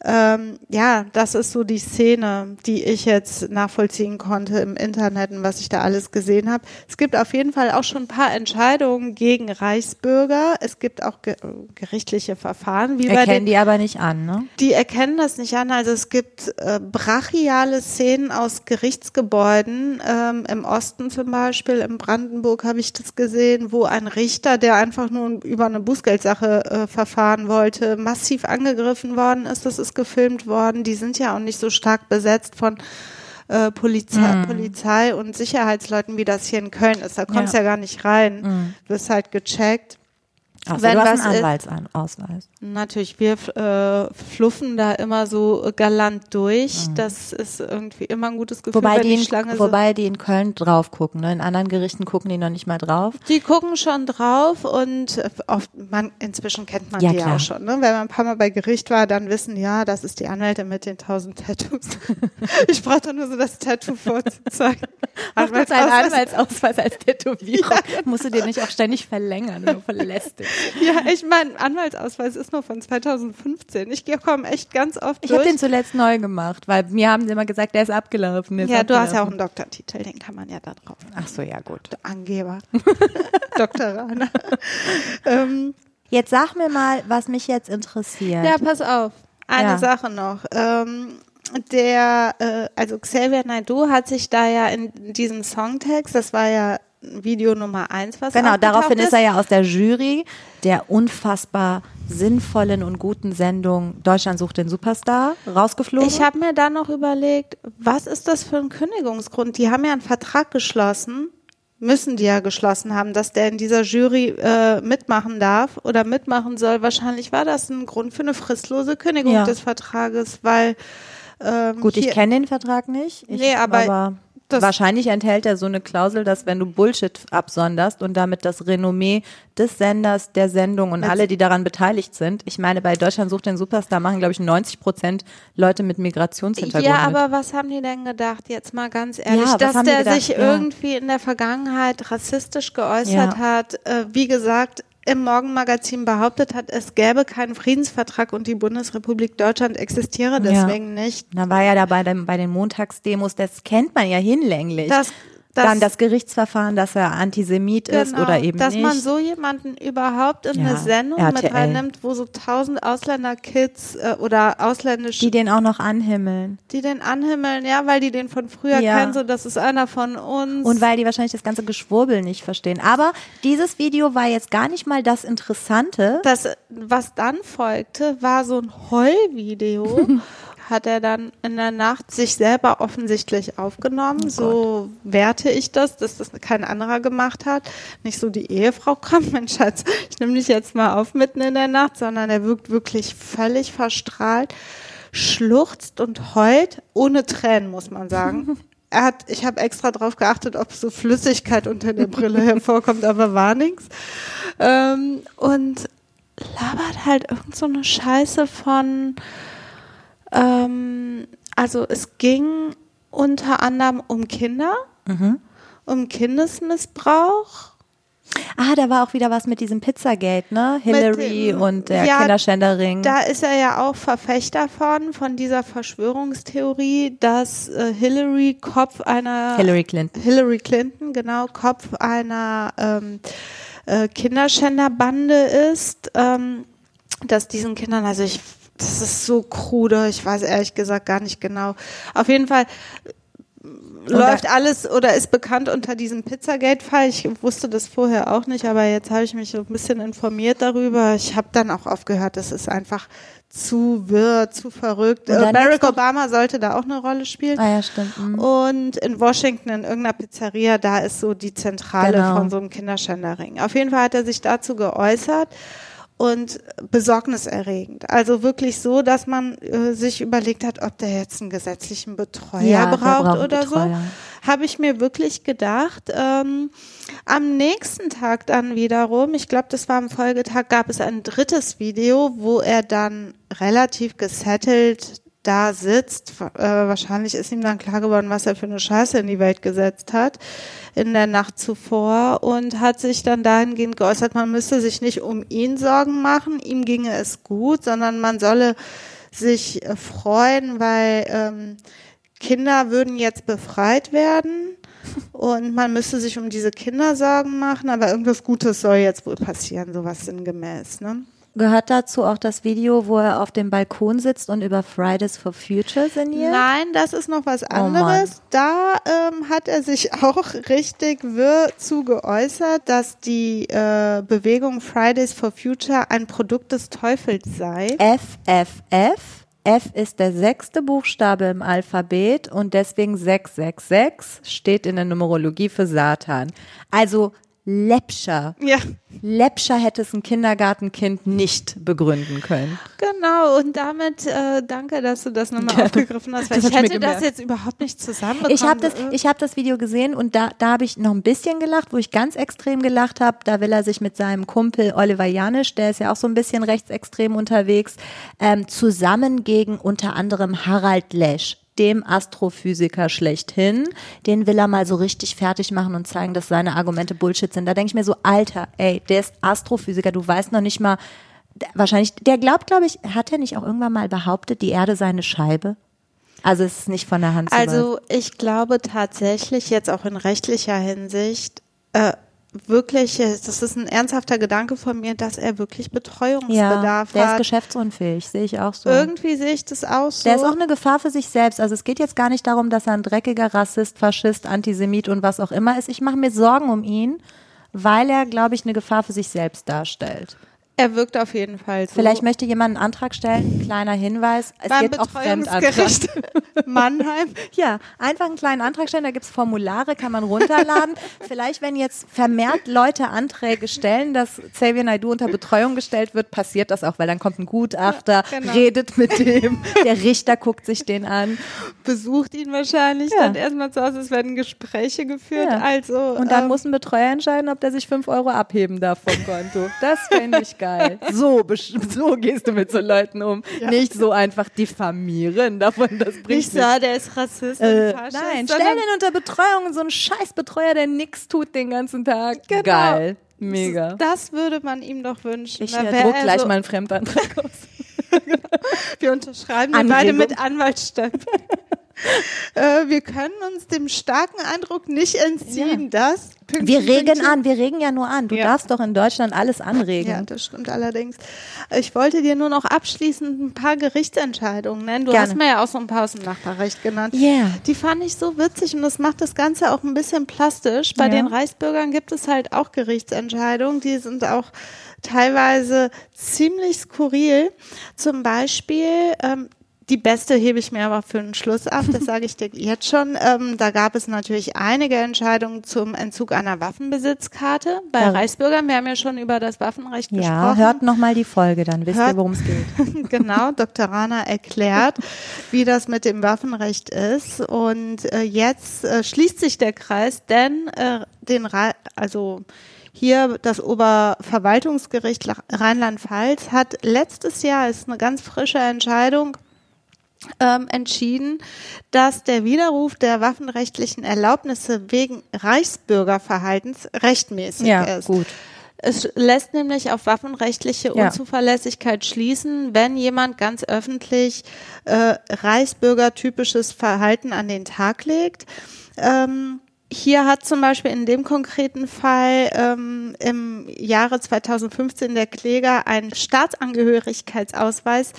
Speaker 3: Ähm, ja, das ist so die Szene, die ich jetzt nachvollziehen konnte im Internet und was ich da alles gesehen habe. Es gibt auf jeden Fall auch schon ein paar Entscheidungen gegen Reichsbürger. Es gibt auch ge gerichtliche Verfahren, wie bei den
Speaker 4: Erkennen die aber nicht an, ne?
Speaker 3: die erkennen das nicht an. Also es gibt äh, brachiale Szenen aus Gerichtsgebäuden ähm, im Osten zum Beispiel. In Brandenburg habe ich das gesehen, wo ein Richter, der einfach nur über eine Bußgeldsache äh, verfahren wollte, massiv angegriffen worden ist. Das ist gefilmt worden. Die sind ja auch nicht so stark besetzt von äh, Polizei, Polizei und Sicherheitsleuten, wie das hier in Köln ist. Da kommst
Speaker 4: Ja.
Speaker 3: ja gar nicht rein. Wirst halt gecheckt.
Speaker 4: Achso,
Speaker 3: Wenn
Speaker 4: du hast einen Anwaltsausweis.
Speaker 3: Natürlich, wir äh, fluffen da immer so galant durch. Das ist irgendwie immer ein gutes Gefühl,
Speaker 4: Mhm. Wobei
Speaker 3: wenn
Speaker 4: die, in,
Speaker 3: Schlange
Speaker 4: wobei die in Köln drauf gucken, ne? In anderen Gerichten gucken die noch nicht mal drauf.
Speaker 3: Die gucken schon drauf und äh, oft, man, inzwischen kennt man
Speaker 4: Ja,
Speaker 3: die
Speaker 4: klar.
Speaker 3: auch schon. Ne? Wenn man ein paar Mal bei Gericht war, dann wissen, ja, das ist die Anwältin mit den tausend Tattoos. ich brauche doch nur so das Tattoo vorzuzeigen.
Speaker 4: Mach kurz einen
Speaker 3: Anwaltsausweis.
Speaker 4: Als Tätowierung. Musst du den nicht auch ständig verlängern, nur verlästigt.
Speaker 3: Ja, ich mein Anwaltsausweis ist nur von 2015. Ich komme echt ganz oft
Speaker 4: Ich habe
Speaker 3: durch.
Speaker 4: den zuletzt neu gemacht, weil mir haben sie immer gesagt, der ist abgelaufen. Der ist
Speaker 3: ja, du hast ja auch einen Doktortitel, den kann man ja da drauf.
Speaker 4: Ach so, ja gut.
Speaker 3: Angeber. Dr. Rana. ähm,
Speaker 4: Jetzt sag mir mal, was mich jetzt interessiert.
Speaker 3: ja, pass auf. Eine
Speaker 4: Ja.
Speaker 3: Sache noch. Ähm, der, äh, also Xavier Naidoo hat sich da ja in diesem Songtext, das war ja Video Nummer eins, was
Speaker 4: Genau, daraufhin ist er ja aus der Jury der unfassbar sinnvollen und guten Sendung Deutschland sucht den Superstar rausgeflogen.
Speaker 3: Ich habe mir dann noch überlegt, was ist das für ein Kündigungsgrund? Die haben ja einen Vertrag geschlossen, müssen die ja geschlossen haben, dass der in dieser Jury äh, mitmachen darf oder mitmachen soll. Wahrscheinlich war das ein Grund für eine fristlose Kündigung
Speaker 4: Ja.
Speaker 3: des Vertrages, weil ähm,
Speaker 4: Gut, ich kenne den Vertrag nicht. Ich,
Speaker 3: Nee, aber das-
Speaker 4: wahrscheinlich enthält er so eine Klausel, dass wenn du Bullshit absonderst und damit das Renommee des Senders, der Sendung und
Speaker 3: Jetzt-
Speaker 4: alle, die daran beteiligt sind. Ich meine, bei Deutschland sucht den Superstar machen, glaube ich, 90 Prozent Leute mit Migrationshintergrund.
Speaker 3: Ja,
Speaker 4: mit.
Speaker 3: aber was haben die denn gedacht? Jetzt mal ganz ehrlich,
Speaker 4: Ja,
Speaker 3: dass der sich
Speaker 4: Ja.
Speaker 3: irgendwie in der Vergangenheit rassistisch geäußert
Speaker 4: Ja.
Speaker 3: hat. Äh, wie gesagt, im Morgenmagazin behauptet hat, es gäbe keinen Friedensvertrag und die Bundesrepublik Deutschland existiere deswegen nicht.
Speaker 4: Da war ja da bei, den Montagsdemos, das kennt man ja hinlänglich.
Speaker 3: Das,
Speaker 4: Dann das Gerichtsverfahren, dass er Antisemit ist
Speaker 3: genau,
Speaker 4: oder eben
Speaker 3: dass
Speaker 4: nicht.
Speaker 3: man so jemanden überhaupt in
Speaker 4: Ja,
Speaker 3: eine Sendung mit
Speaker 4: RTL.
Speaker 3: reinnimmt, wo so tausend Ausländerkids äh, oder ausländische
Speaker 4: die den auch noch anhimmeln.
Speaker 3: die den anhimmeln, ja, weil die den von früher
Speaker 4: Ja.
Speaker 3: kennen, so das ist einer von uns.
Speaker 4: Und weil die wahrscheinlich das ganze Geschwurbel nicht verstehen. Aber dieses Video war jetzt gar nicht mal das Interessante.
Speaker 3: Das, was dann folgte, war so ein Heulvideo. Hat er dann in der Nacht sich selber offensichtlich aufgenommen. so werte ich das, dass das kein anderer gemacht hat. Nicht so die Ehefrau kommt, mein Schatz, ich nehme dich jetzt mal auf mitten in der Nacht, sondern er wirkt wirklich völlig verstrahlt, schluchzt und heult, ohne Tränen, muss man sagen. Er hat, ich habe extra drauf geachtet, ob so Flüssigkeit unter der Brille hervorkommt, aber war nichts. Ähm, und labert halt irgend so eine Scheiße von, ähm, also es ging unter anderem um Kinder, um Kindesmissbrauch.
Speaker 4: Ah, da war auch wieder was mit diesem Pizzagate, ne? Hillary
Speaker 3: dem-
Speaker 4: und der
Speaker 3: ja,
Speaker 4: Kinderschänderring.
Speaker 3: Da ist er ja auch Verfechter von, von dieser Verschwörungstheorie, dass äh, Hillary Kopf einer
Speaker 4: Hillary Clinton.
Speaker 3: Hillary Clinton, genau, Kopf einer ähm, äh, Kinderschänderbande ist, ähm, dass diesen Kindern, also ich, das ist so krude, ich weiß ehrlich gesagt gar nicht genau. Auf jeden Fall läuft alles oder ist bekannt unter diesem Pizzagate-Fall. Ich wusste das vorher auch nicht, aber jetzt habe ich mich so ein bisschen informiert darüber. Ich habe dann auch aufgehört, das ist einfach zu wirr, zu verrückt. Äh, Barack Obama sollte da auch eine Rolle spielen.
Speaker 4: Ah ja, stimmt. mhm.
Speaker 3: Und in Washington in irgendeiner Pizzeria, da ist so die Zentrale
Speaker 4: Genau.
Speaker 3: von so einem Kinderschänderring. Auf jeden Fall hat er sich dazu geäußert und besorgniserregend. Also wirklich so, dass man äh, sich überlegt hat, ob der jetzt einen gesetzlichen Betreuer
Speaker 4: Ja,
Speaker 3: braucht oder
Speaker 4: Betreuer.
Speaker 3: so. Habe ich mir wirklich gedacht. Ähm, am nächsten Tag dann wiederum, ich glaube, das war am Folgetag, gab es ein drittes Video, wo er dann relativ gesettelt da sitzt. Äh, wahrscheinlich ist ihm dann klar geworden, was er für eine Scheiße in die Welt gesetzt hat in der Nacht zuvor und hat sich dann dahingehend geäußert, man müsste sich nicht um ihn Sorgen machen, ihm ginge es gut, sondern man solle sich äh, freuen, weil ähm, Kinder würden jetzt befreit werden und man müsste sich um diese Kinder Sorgen machen, aber irgendwas Gutes soll jetzt wohl passieren, sowas sinngemäß. Ne?
Speaker 4: Gehört dazu auch das Video, wo er auf dem Balkon sitzt und über Fridays for Future sinniert?
Speaker 3: Nein, das ist noch was
Speaker 4: Oh
Speaker 3: anderes. da ähm, hat er sich auch richtig wirr zu geäußert, dass die äh, Bewegung Fridays for Future ein Produkt des Teufels sei.
Speaker 4: FFF. F ist der sechste Buchstabe im Alphabet und deswegen 666 steht in der Numerologie für Satan. Also läppscher.
Speaker 3: Ja,
Speaker 4: Läppscher hätte es ein Kindergartenkind nicht begründen können.
Speaker 3: genau. Und damit äh, danke, dass du das nochmal aufgegriffen hast, weil ich hätte das jetzt überhaupt nicht zusammenbekommen.
Speaker 4: Ich habe das, ich hab das Video gesehen und da, da habe ich noch ein bisschen gelacht, wo ich ganz extrem gelacht habe. Da will er sich mit seinem Kumpel Oliver Janisch, der ist ja auch so ein bisschen rechtsextrem unterwegs, ähm, zusammen gegen unter anderem Harald Lesch dem Astrophysiker schlechthin, den will er mal so richtig fertig machen und zeigen, dass seine Argumente Bullshit sind. Da denke ich mir so, Alter, ey, der ist Astrophysiker, du weißt noch nicht mal, wahrscheinlich, der glaubt, glaube ich, hat er nicht auch irgendwann mal behauptet, die Erde sei eine Scheibe? Also es ist nicht von der Hand zu.
Speaker 3: Also ich glaube tatsächlich jetzt auch in rechtlicher Hinsicht äh, wirklich, das ist ein ernsthafter Gedanke von mir, dass er wirklich
Speaker 4: Ja,
Speaker 3: Betreuungsbedarf
Speaker 4: der ist
Speaker 3: hat.
Speaker 4: geschäftsunfähig, sehe ich auch so.
Speaker 3: Irgendwie sehe ich das auch so.
Speaker 4: Der ist auch eine Gefahr für sich selbst. Also es geht jetzt gar nicht darum, dass er ein dreckiger Rassist, Faschist, Antisemit und was auch immer ist. Ich mache mir Sorgen um ihn, weil er, glaube ich, eine Gefahr für sich selbst darstellt.
Speaker 3: Er wirkt auf jeden Fall so.
Speaker 4: Vielleicht möchte jemand einen Antrag stellen. Kleiner Hinweis. Es
Speaker 3: beim
Speaker 4: gibt auch Fremdantrag.
Speaker 3: Mannheim.
Speaker 4: Ja, einfach einen kleinen Antrag stellen, da gibt's Formulare, kann man runterladen. Vielleicht, wenn jetzt vermehrt Leute Anträge stellen, dass Xavier Naidoo unter Betreuung gestellt wird, passiert das auch, weil dann kommt ein Gutachter,
Speaker 3: Ja, genau.
Speaker 4: redet mit dem, der Richter guckt sich den an.
Speaker 3: besucht ihn wahrscheinlich
Speaker 4: Ja.
Speaker 3: dann erstmal zu Hause. Es werden Gespräche geführt.
Speaker 4: Ja.
Speaker 3: Also
Speaker 4: Und dann
Speaker 3: ähm,
Speaker 4: muss ein Betreuer entscheiden, ob der sich fünf Euro abheben darf vom Konto. Das fände ich geil. So, besch- so gehst du mit so Leuten um. Nicht so einfach diffamieren davon, das bringt
Speaker 3: nicht so,
Speaker 4: nichts.
Speaker 3: der ist Rassist.
Speaker 4: Äh,
Speaker 3: und Faschist,
Speaker 4: nein, stell den unter Betreuung, so ein Scheißbetreuer, der nix tut den ganzen Tag.
Speaker 3: Genau.
Speaker 4: Geil. Mega.
Speaker 3: Das würde man ihm doch wünschen.
Speaker 4: Ich äh, druck
Speaker 3: er
Speaker 4: gleich
Speaker 3: so,
Speaker 4: mal einen Fremdantrag aus.
Speaker 3: Wir unterschreiben beide mit Anwaltsstempel. äh, wir können uns dem starken Eindruck nicht entziehen, dass Pünktchen,
Speaker 4: Wir regen
Speaker 3: Pünktchen-
Speaker 4: an, wir regen ja nur an. Du
Speaker 3: Ja.
Speaker 4: darfst doch in Deutschland alles anregen.
Speaker 3: Ja, das stimmt allerdings. Ich wollte dir nur noch abschließend ein paar Gerichtsentscheidungen nennen. Du
Speaker 4: Gerne.
Speaker 3: hast mir ja auch so ein paar aus dem Nachbarrecht genannt.
Speaker 4: Yeah.
Speaker 3: Die fand ich so witzig und das macht das Ganze auch ein bisschen plastisch. Bei
Speaker 4: Ja.
Speaker 3: den Reichsbürgern gibt es halt auch Gerichtsentscheidungen, die sind auch teilweise ziemlich skurril. Zum Beispiel, ähm, die beste hebe ich mir aber für den Schluss ab, das sage ich dir jetzt schon. Ähm, da gab es natürlich einige Entscheidungen zum Entzug einer Waffenbesitzkarte bei
Speaker 4: Ja.
Speaker 3: Reichsbürgern. Wir haben ja schon über das Waffenrecht
Speaker 4: Ja,
Speaker 3: gesprochen.
Speaker 4: hört nochmal die Folge, dann wisst
Speaker 3: Hört-
Speaker 4: ihr, worum es geht.
Speaker 3: genau, Dr. Rana erklärt, wie das mit dem Waffenrecht ist. Und äh, jetzt äh, schließt sich der Kreis, denn äh, den Ra also Hier das Oberverwaltungsgericht Rheinland-Pfalz hat letztes Jahr, ist eine ganz frische Entscheidung, ähm, entschieden, dass der Widerruf der waffenrechtlichen Erlaubnisse wegen Reichsbürgerverhaltens rechtmäßig
Speaker 4: Ja,
Speaker 3: ist.
Speaker 4: gut.
Speaker 3: Es lässt nämlich auf waffenrechtliche
Speaker 4: Ja.
Speaker 3: Unzuverlässigkeit schließen, wenn jemand ganz öffentlich äh, Reichsbürgertypisches Verhalten an den Tag legt. Ähm, hier hat zum Beispiel in dem konkreten Fall ähm, im Jahre 2015 der Kläger einen Staatsangehörigkeitsausweis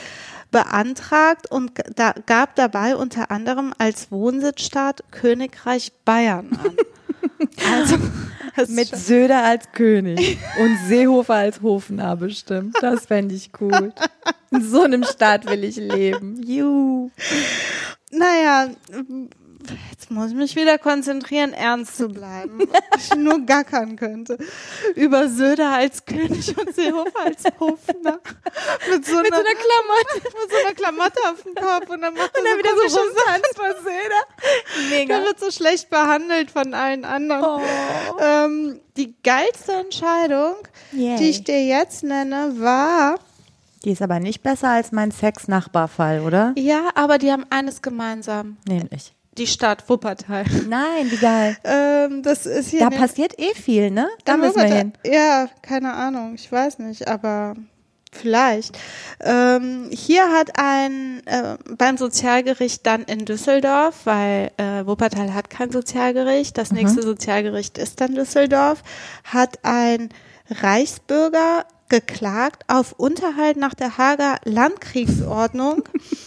Speaker 3: beantragt und da, gab dabei unter anderem als Wohnsitzstaat Königreich Bayern an. Also
Speaker 4: Mit Söder als König und Seehofer als Hofnarr bestimmt. Das fände ich gut. In so einem Staat will ich leben. Juhu.
Speaker 3: Naja, jetzt muss ich mich wieder konzentrieren, ernst zu bleiben. ich nur gackern könnte. Über Söder als König und Seehofer als Hofner. Mit so, einer,
Speaker 4: Klamotte.
Speaker 3: mit so einer Klamotte auf dem Kopf und dann macht er so
Speaker 4: wieder so
Speaker 3: Sachen.
Speaker 4: rumtanzt vor Söder.
Speaker 3: Der
Speaker 4: Mega.
Speaker 3: wird so schlecht behandelt von allen anderen.
Speaker 4: Oh.
Speaker 3: Ähm, die geilste Entscheidung,
Speaker 4: Yay.
Speaker 3: die ich dir jetzt nenne, war,
Speaker 4: Die ist aber nicht besser als mein Sex-Nachbarfall, oder?
Speaker 3: ja, aber die haben eines gemeinsam.
Speaker 4: Nämlich.
Speaker 3: Die Stadt Wuppertal.
Speaker 4: Nein, wie geil.
Speaker 3: Ähm, das ist hier
Speaker 4: Da passiert eh viel, ne? Da müssen wir hin.
Speaker 3: Ja, keine Ahnung, ich weiß nicht, aber vielleicht. Ähm, hier hat ein äh, beim Sozialgericht dann in Düsseldorf, weil äh, Wuppertal hat kein Sozialgericht, das nächste Sozialgericht ist dann Düsseldorf, hat ein Reichsbürger geklagt auf Unterhalt nach der Hager Landkriegsordnung.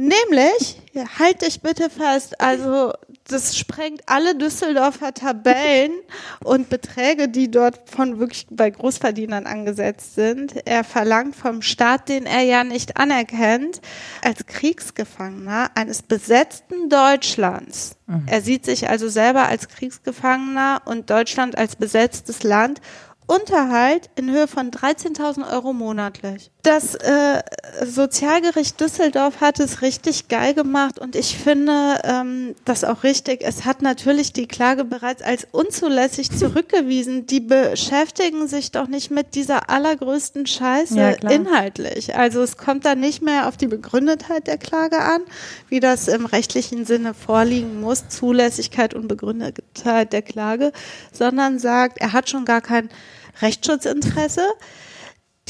Speaker 3: Nämlich, halt dich bitte fest, also das sprengt alle Düsseldorfer Tabellen und Beträge, die dort von wirklich bei Großverdienern angesetzt sind. Er verlangt vom Staat, den er ja nicht anerkennt, als Kriegsgefangener eines besetzten Deutschlands. Er sieht sich also selber als Kriegsgefangener und Deutschland als besetztes Land Unterhalt in Höhe von 13.000 Euro monatlich. Das äh, Sozialgericht Düsseldorf hat es richtig geil gemacht und ich finde ähm, das auch richtig. Es hat natürlich die Klage bereits als unzulässig zurückgewiesen. Die beschäftigen sich doch nicht mit dieser allergrößten Scheiße
Speaker 4: Ja,
Speaker 3: inhaltlich. Also es kommt da nicht mehr auf die Begründetheit der Klage an, wie das im rechtlichen Sinne vorliegen muss, Zulässigkeit und Begründetheit der Klage, sondern sagt, er hat schon gar kein Rechtsschutzinteresse.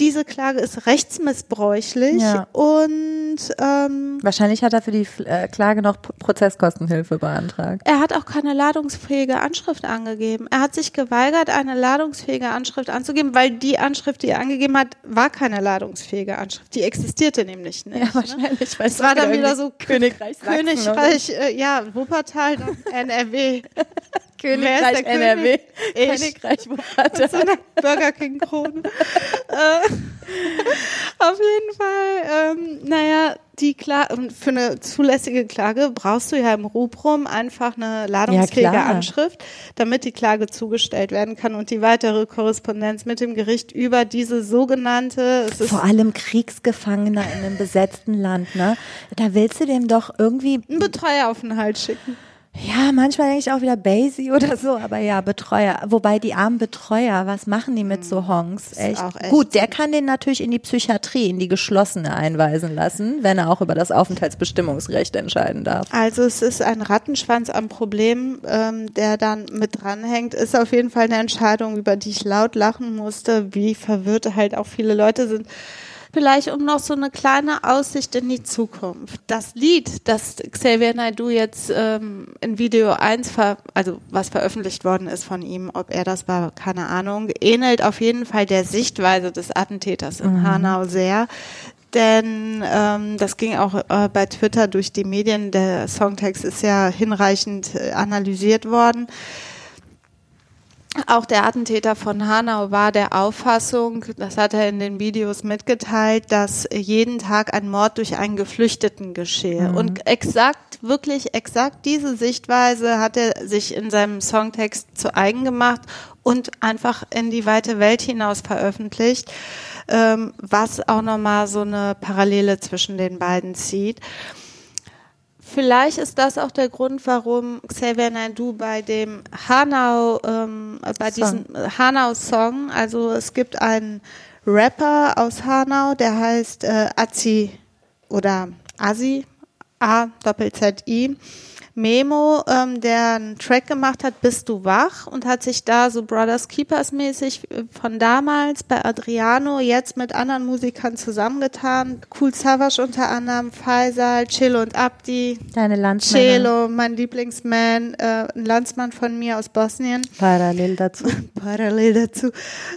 Speaker 3: Diese Klage ist rechtsmissbräuchlich
Speaker 4: Ja.
Speaker 3: und ähm,
Speaker 4: Wahrscheinlich hat er für die äh, Klage noch P- Prozesskostenhilfe beantragt.
Speaker 3: er hat auch keine ladungsfähige Anschrift angegeben. Er hat sich geweigert, eine ladungsfähige Anschrift anzugeben, weil die Anschrift, die er angegeben hat, war keine ladungsfähige Anschrift. Die existierte nämlich nicht. ne?
Speaker 4: wahrscheinlich. Weil
Speaker 3: Es war dann wieder so
Speaker 4: Königreich Sachsen,
Speaker 3: Königreich, äh, ja, Wuppertal, NRW.
Speaker 4: Königreich NRW.
Speaker 3: König? Ich.
Speaker 4: Königreich Wuppertal.
Speaker 3: so einer Burger King Krone. äh, auf jeden Fall, ähm, naja, die Klage, und für eine zulässige Klage brauchst du ja im Rubrum einfach eine ladungsfähige
Speaker 4: Ja.
Speaker 3: Anschrift, damit die Klage zugestellt werden kann und die weitere Korrespondenz mit dem Gericht über diese sogenannte,
Speaker 4: Vor allem Kriegsgefangener in einem besetzten Land, ne? Da willst du dem doch irgendwie,
Speaker 3: ein Betreueraufenthalt schicken.
Speaker 4: Ja, manchmal denke ich auch wieder Basie oder so, aber ja, Betreuer. Wobei die armen Betreuer, was machen die mit so Honks? Echt?
Speaker 3: auch echt
Speaker 4: Gut, der kann den natürlich in die Psychiatrie, in die geschlossene einweisen lassen, wenn er auch über das Aufenthaltsbestimmungsrecht entscheiden darf.
Speaker 3: Also es ist ein Rattenschwanz am Problem, ähm, der dann mit dranhängt. Ist auf jeden Fall eine Entscheidung, über die ich laut lachen musste, wie verwirrt halt auch viele Leute sind. Vielleicht um noch so eine kleine Aussicht in die Zukunft. Das Lied, das Xavier Naidoo jetzt ähm, in Video 1, ver also was veröffentlicht worden ist von ihm, ob er das war, keine Ahnung, ähnelt auf jeden Fall der Sichtweise des Attentäters in Hanau sehr. Denn ähm, das ging auch äh, bei Twitter durch die Medien. Der Songtext ist ja hinreichend äh, analysiert worden. Auch der Attentäter von Hanau war der Auffassung, das hat er in den Videos mitgeteilt, dass jeden Tag ein Mord durch einen Geflüchteten geschehe. Und exakt, wirklich exakt diese Sichtweise hat er sich in seinem Songtext zu eigen gemacht und einfach in die weite Welt hinaus veröffentlicht, ähm, was auch nochmal so eine Parallele zwischen den beiden zieht. Vielleicht ist das auch der Grund, warum Xavier Naidoo bei dem Hanau, ähm, bei
Speaker 4: Song.
Speaker 3: diesem Hanau-Song, also es gibt einen Rapper aus Hanau, der heißt äh, Azi oder Asi, A Doppel Z I. Memo, ähm, der einen Track gemacht hat, Bist du wach? Und hat sich da so Brothers Keepers mäßig äh, von damals bei Adriano jetzt mit anderen Musikern zusammengetan. Cool Savage unter anderem, Faisal, Chelo und Abdi,
Speaker 4: Deine Landsmänner.
Speaker 3: Chelo, mein Lieblingsman, äh, ein Landsmann von mir aus Bosnien
Speaker 4: Parallel dazu.
Speaker 3: parallel dazu.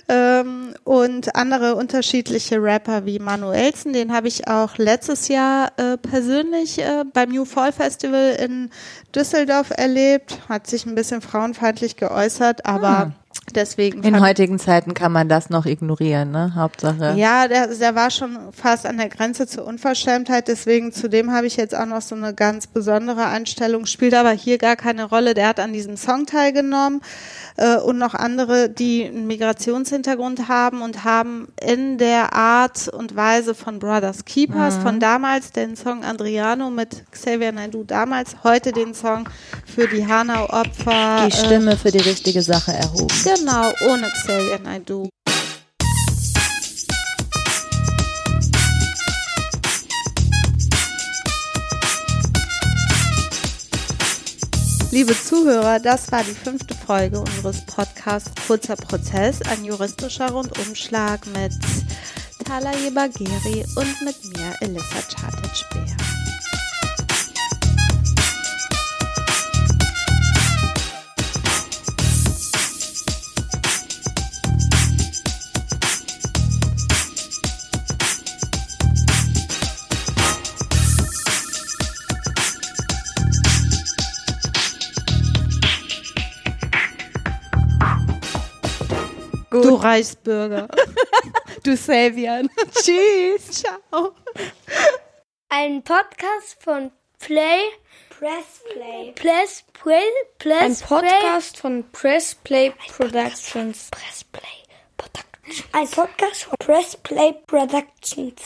Speaker 3: Ähm, und andere unterschiedliche Rapper wie Manuelsen, den habe ich auch letztes Jahr äh, persönlich äh, beim New Fall Festival in Düsseldorf erlebt. Hat sich ein bisschen frauenfeindlich geäußert, aber deswegen
Speaker 4: In heutigen Zeiten kann man das noch ignorieren, ne? Hauptsache.
Speaker 3: ja, der, der war schon fast an der Grenze zur Unverschämtheit, deswegen zudem habe ich jetzt auch noch so eine ganz besondere Einstellung, spielt aber hier gar keine Rolle. Der hat an diesem Song teilgenommen äh, und noch andere, die einen Migrationshintergrund haben und haben in der Art und Weise von Brothers Keepers von damals den Song Adriano mit Xavier Naidoo damals, heute den Song für die Hanau-Opfer.
Speaker 4: Die Stimme für die richtige Sache erhoben.
Speaker 3: Äh, genau, ohne Xavier Naidoo. Liebe Zuhörer, das war die fünfte Folge unseres Podcasts Kurzer Prozess, ein juristischer Rundumschlag mit Tala Jebageri und mit mir, Elissa Chartic-Speer. Du Reichsbürger. du Savian. Tschüss. Ciao.
Speaker 5: Ein Podcast von Play Press Play. Press Play. Press
Speaker 1: Ein Podcast von Press Play Productions.
Speaker 5: Press Play Productions. Ein Podcast von Press Play Productions.